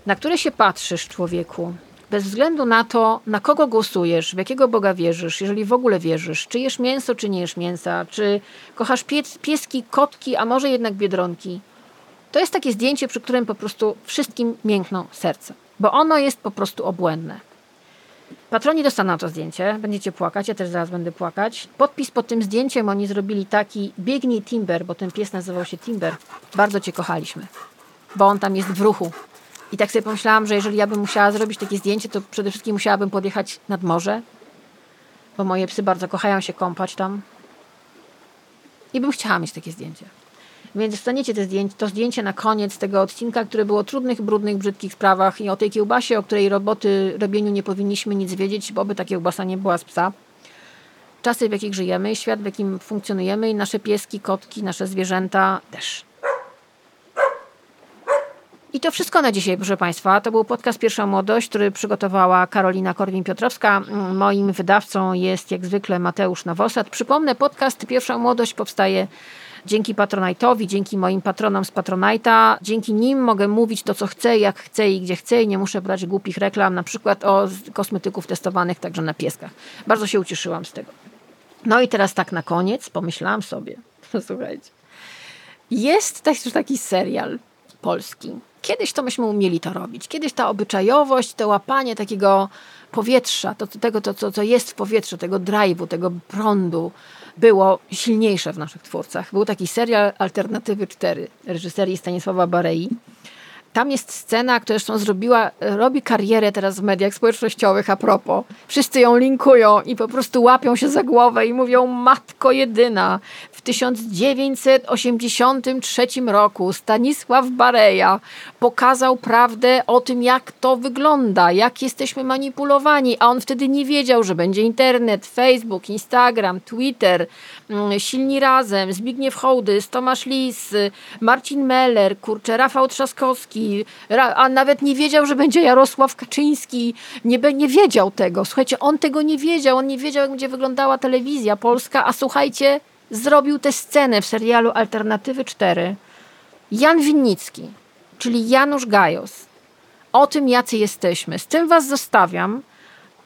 na które się patrzysz, człowieku, bez względu na to, na kogo głosujesz, w jakiego Boga wierzysz, jeżeli w ogóle wierzysz, czy jesz mięso, czy nie jesz mięsa, czy kochasz pies, pieski, kotki, a może jednak biedronki. To jest takie zdjęcie, przy którym po prostu wszystkim miękną serce, bo ono jest po prostu obłędne. Patroni dostaną to zdjęcie, będziecie płakać, ja też zaraz będę płakać. Podpis pod tym zdjęciem oni zrobili taki biegnij Timber, bo ten pies nazywał się Timber. Bardzo cię kochaliśmy, bo on tam jest w ruchu. I tak sobie pomyślałam, że jeżeli ja bym musiała zrobić takie zdjęcie, to przede wszystkim musiałabym podjechać nad morze, bo moje psy bardzo kochają się kąpać tam. I bym chciała mieć takie zdjęcie. Więc dostaniecie te zdjęcie, to zdjęcie na koniec tego odcinka, które było o trudnych, brudnych, brzydkich sprawach i o tej kiełbasie, o której roboty robieniu nie powinniśmy nic wiedzieć, bo by ta kiełbasa nie była z psa. Czasy, w jakich żyjemy, świat, w jakim funkcjonujemy i nasze pieski, kotki, nasze zwierzęta też. I to wszystko na dzisiaj, proszę Państwa. To był podcast Pierwsza Młodość, który przygotowała Karolina Korwin-Piotrowska. Mm, Moim wydawcą jest jak zwykle Mateusz Nowosad. Przypomnę, podcast Pierwsza Młodość powstaje dzięki Patronite'owi, dzięki moim patronom z Patronite'a. Dzięki nim mogę mówić to, co chcę, jak chcę i gdzie chcę i nie muszę brać głupich reklam, na przykład o kosmetyków testowanych także na pieskach. Bardzo się ucieszyłam z tego. No i teraz tak na koniec pomyślałam sobie, słuchajcie, jest też taki serial polski. Kiedyś to myśmy umieli to robić. Kiedyś ta obyczajowość, to łapanie takiego powietrza, to, tego, to, co, co jest w powietrzu, tego drive'u, tego prądu, było silniejsze w naszych twórcach. Był taki serial Alternatywy 4 reżyserii Stanisława Barei. Tam jest scena, która zresztą zrobiła, robi karierę teraz w mediach społecznościowych a propos. Wszyscy ją linkują i po prostu łapią się za głowę i mówią matko jedyna. W 1983 roku Stanisław Bareja pokazał prawdę o tym, jak to wygląda, jak jesteśmy manipulowani, a on wtedy nie wiedział, że będzie internet, Facebook, Instagram, Twitter, Silni Razem, Zbigniew Hołdys, Tomasz Lis, Marcin Meller, kurczę, Rafał Trzaskowski, a nawet nie wiedział, że będzie Jarosław Kaczyński, nie, nie wiedział tego. Słuchajcie, on tego nie wiedział, on nie wiedział, jak będzie wyglądała telewizja polska, a słuchajcie, zrobił tę scenę w serialu Alternatywy 4. Jan Winnicki, czyli Janusz Gajos, o tym, jacy jesteśmy. Z tym was zostawiam,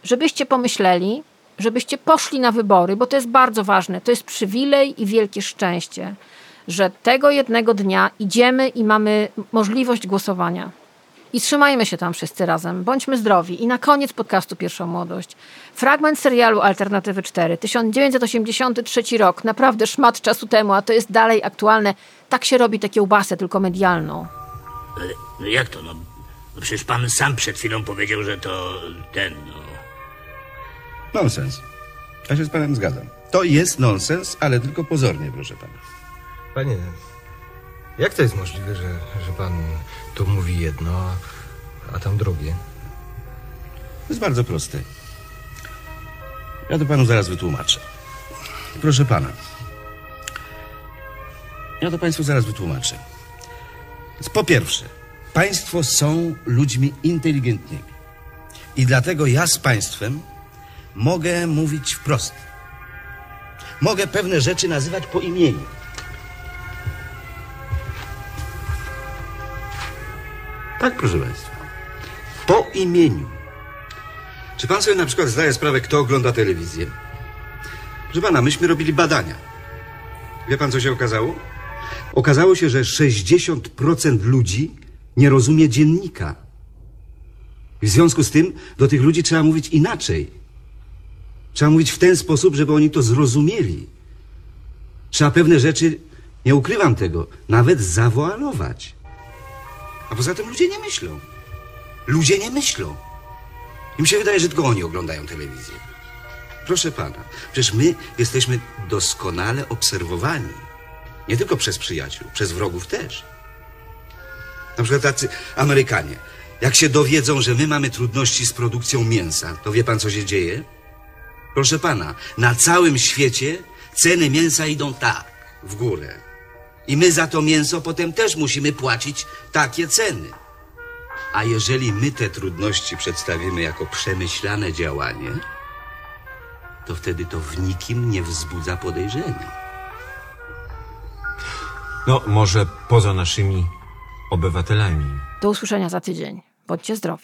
żebyście pomyśleli, żebyście poszli na wybory, bo to jest bardzo ważne. To jest przywilej i wielkie szczęście, że tego jednego dnia idziemy i mamy możliwość głosowania. I trzymajmy się tam wszyscy razem. Bądźmy zdrowi. I na koniec podcastu Pierwsza Młodość. Fragment serialu Alternatywy 4, 1983 rok. Naprawdę szmat czasu temu, a to jest dalej aktualne. Tak się robi tę kiełbasę, tylko medialną. Jak to, no? no? Przecież pan sam przed chwilą powiedział, że to ten, no... Nonsens. Ja się z panem zgadzam. To jest nonsens, ale tylko pozornie, proszę pana. Panie, jak to jest możliwe, że, że pan tu mówi jedno, a- a tam drugie? To jest bardzo proste. Ja to panu zaraz wytłumaczę. Proszę pana. Ja to państwu zaraz wytłumaczę. Więc po pierwsze, państwo są ludźmi inteligentnymi. I dlatego ja z państwem mogę mówić wprost. Mogę pewne rzeczy nazywać po imieniu. Tak, proszę państwa. Po imieniu. Czy pan sobie na przykład zdaje sprawę, kto ogląda telewizję? Proszę pana, myśmy robili badania. Wie pan, co się okazało? Okazało się, że 60% ludzi nie rozumie dziennika. W związku z tym do tych ludzi trzeba mówić inaczej. Trzeba mówić w ten sposób, żeby oni to zrozumieli. Trzeba pewne rzeczy, nie ukrywam tego, nawet zawoalować. A poza tym ludzie nie myślą. Ludzie nie myślą. Im się wydaje, że tylko oni oglądają telewizję. Proszę pana, przecież my jesteśmy doskonale obserwowani. Nie tylko przez przyjaciół, przez wrogów też. Na przykład tacy Amerykanie. Jak się dowiedzą, że my mamy trudności z produkcją mięsa, to wie pan, co się dzieje? Proszę pana, na całym świecie ceny mięsa idą tak, w górę. I my za to mięso potem też musimy płacić takie ceny. A jeżeli my te trudności przedstawimy jako przemyślane działanie, to wtedy to w nikim nie wzbudza podejrzenia. No, może poza naszymi obywatelami. Do usłyszenia za tydzień. Bądźcie zdrowi.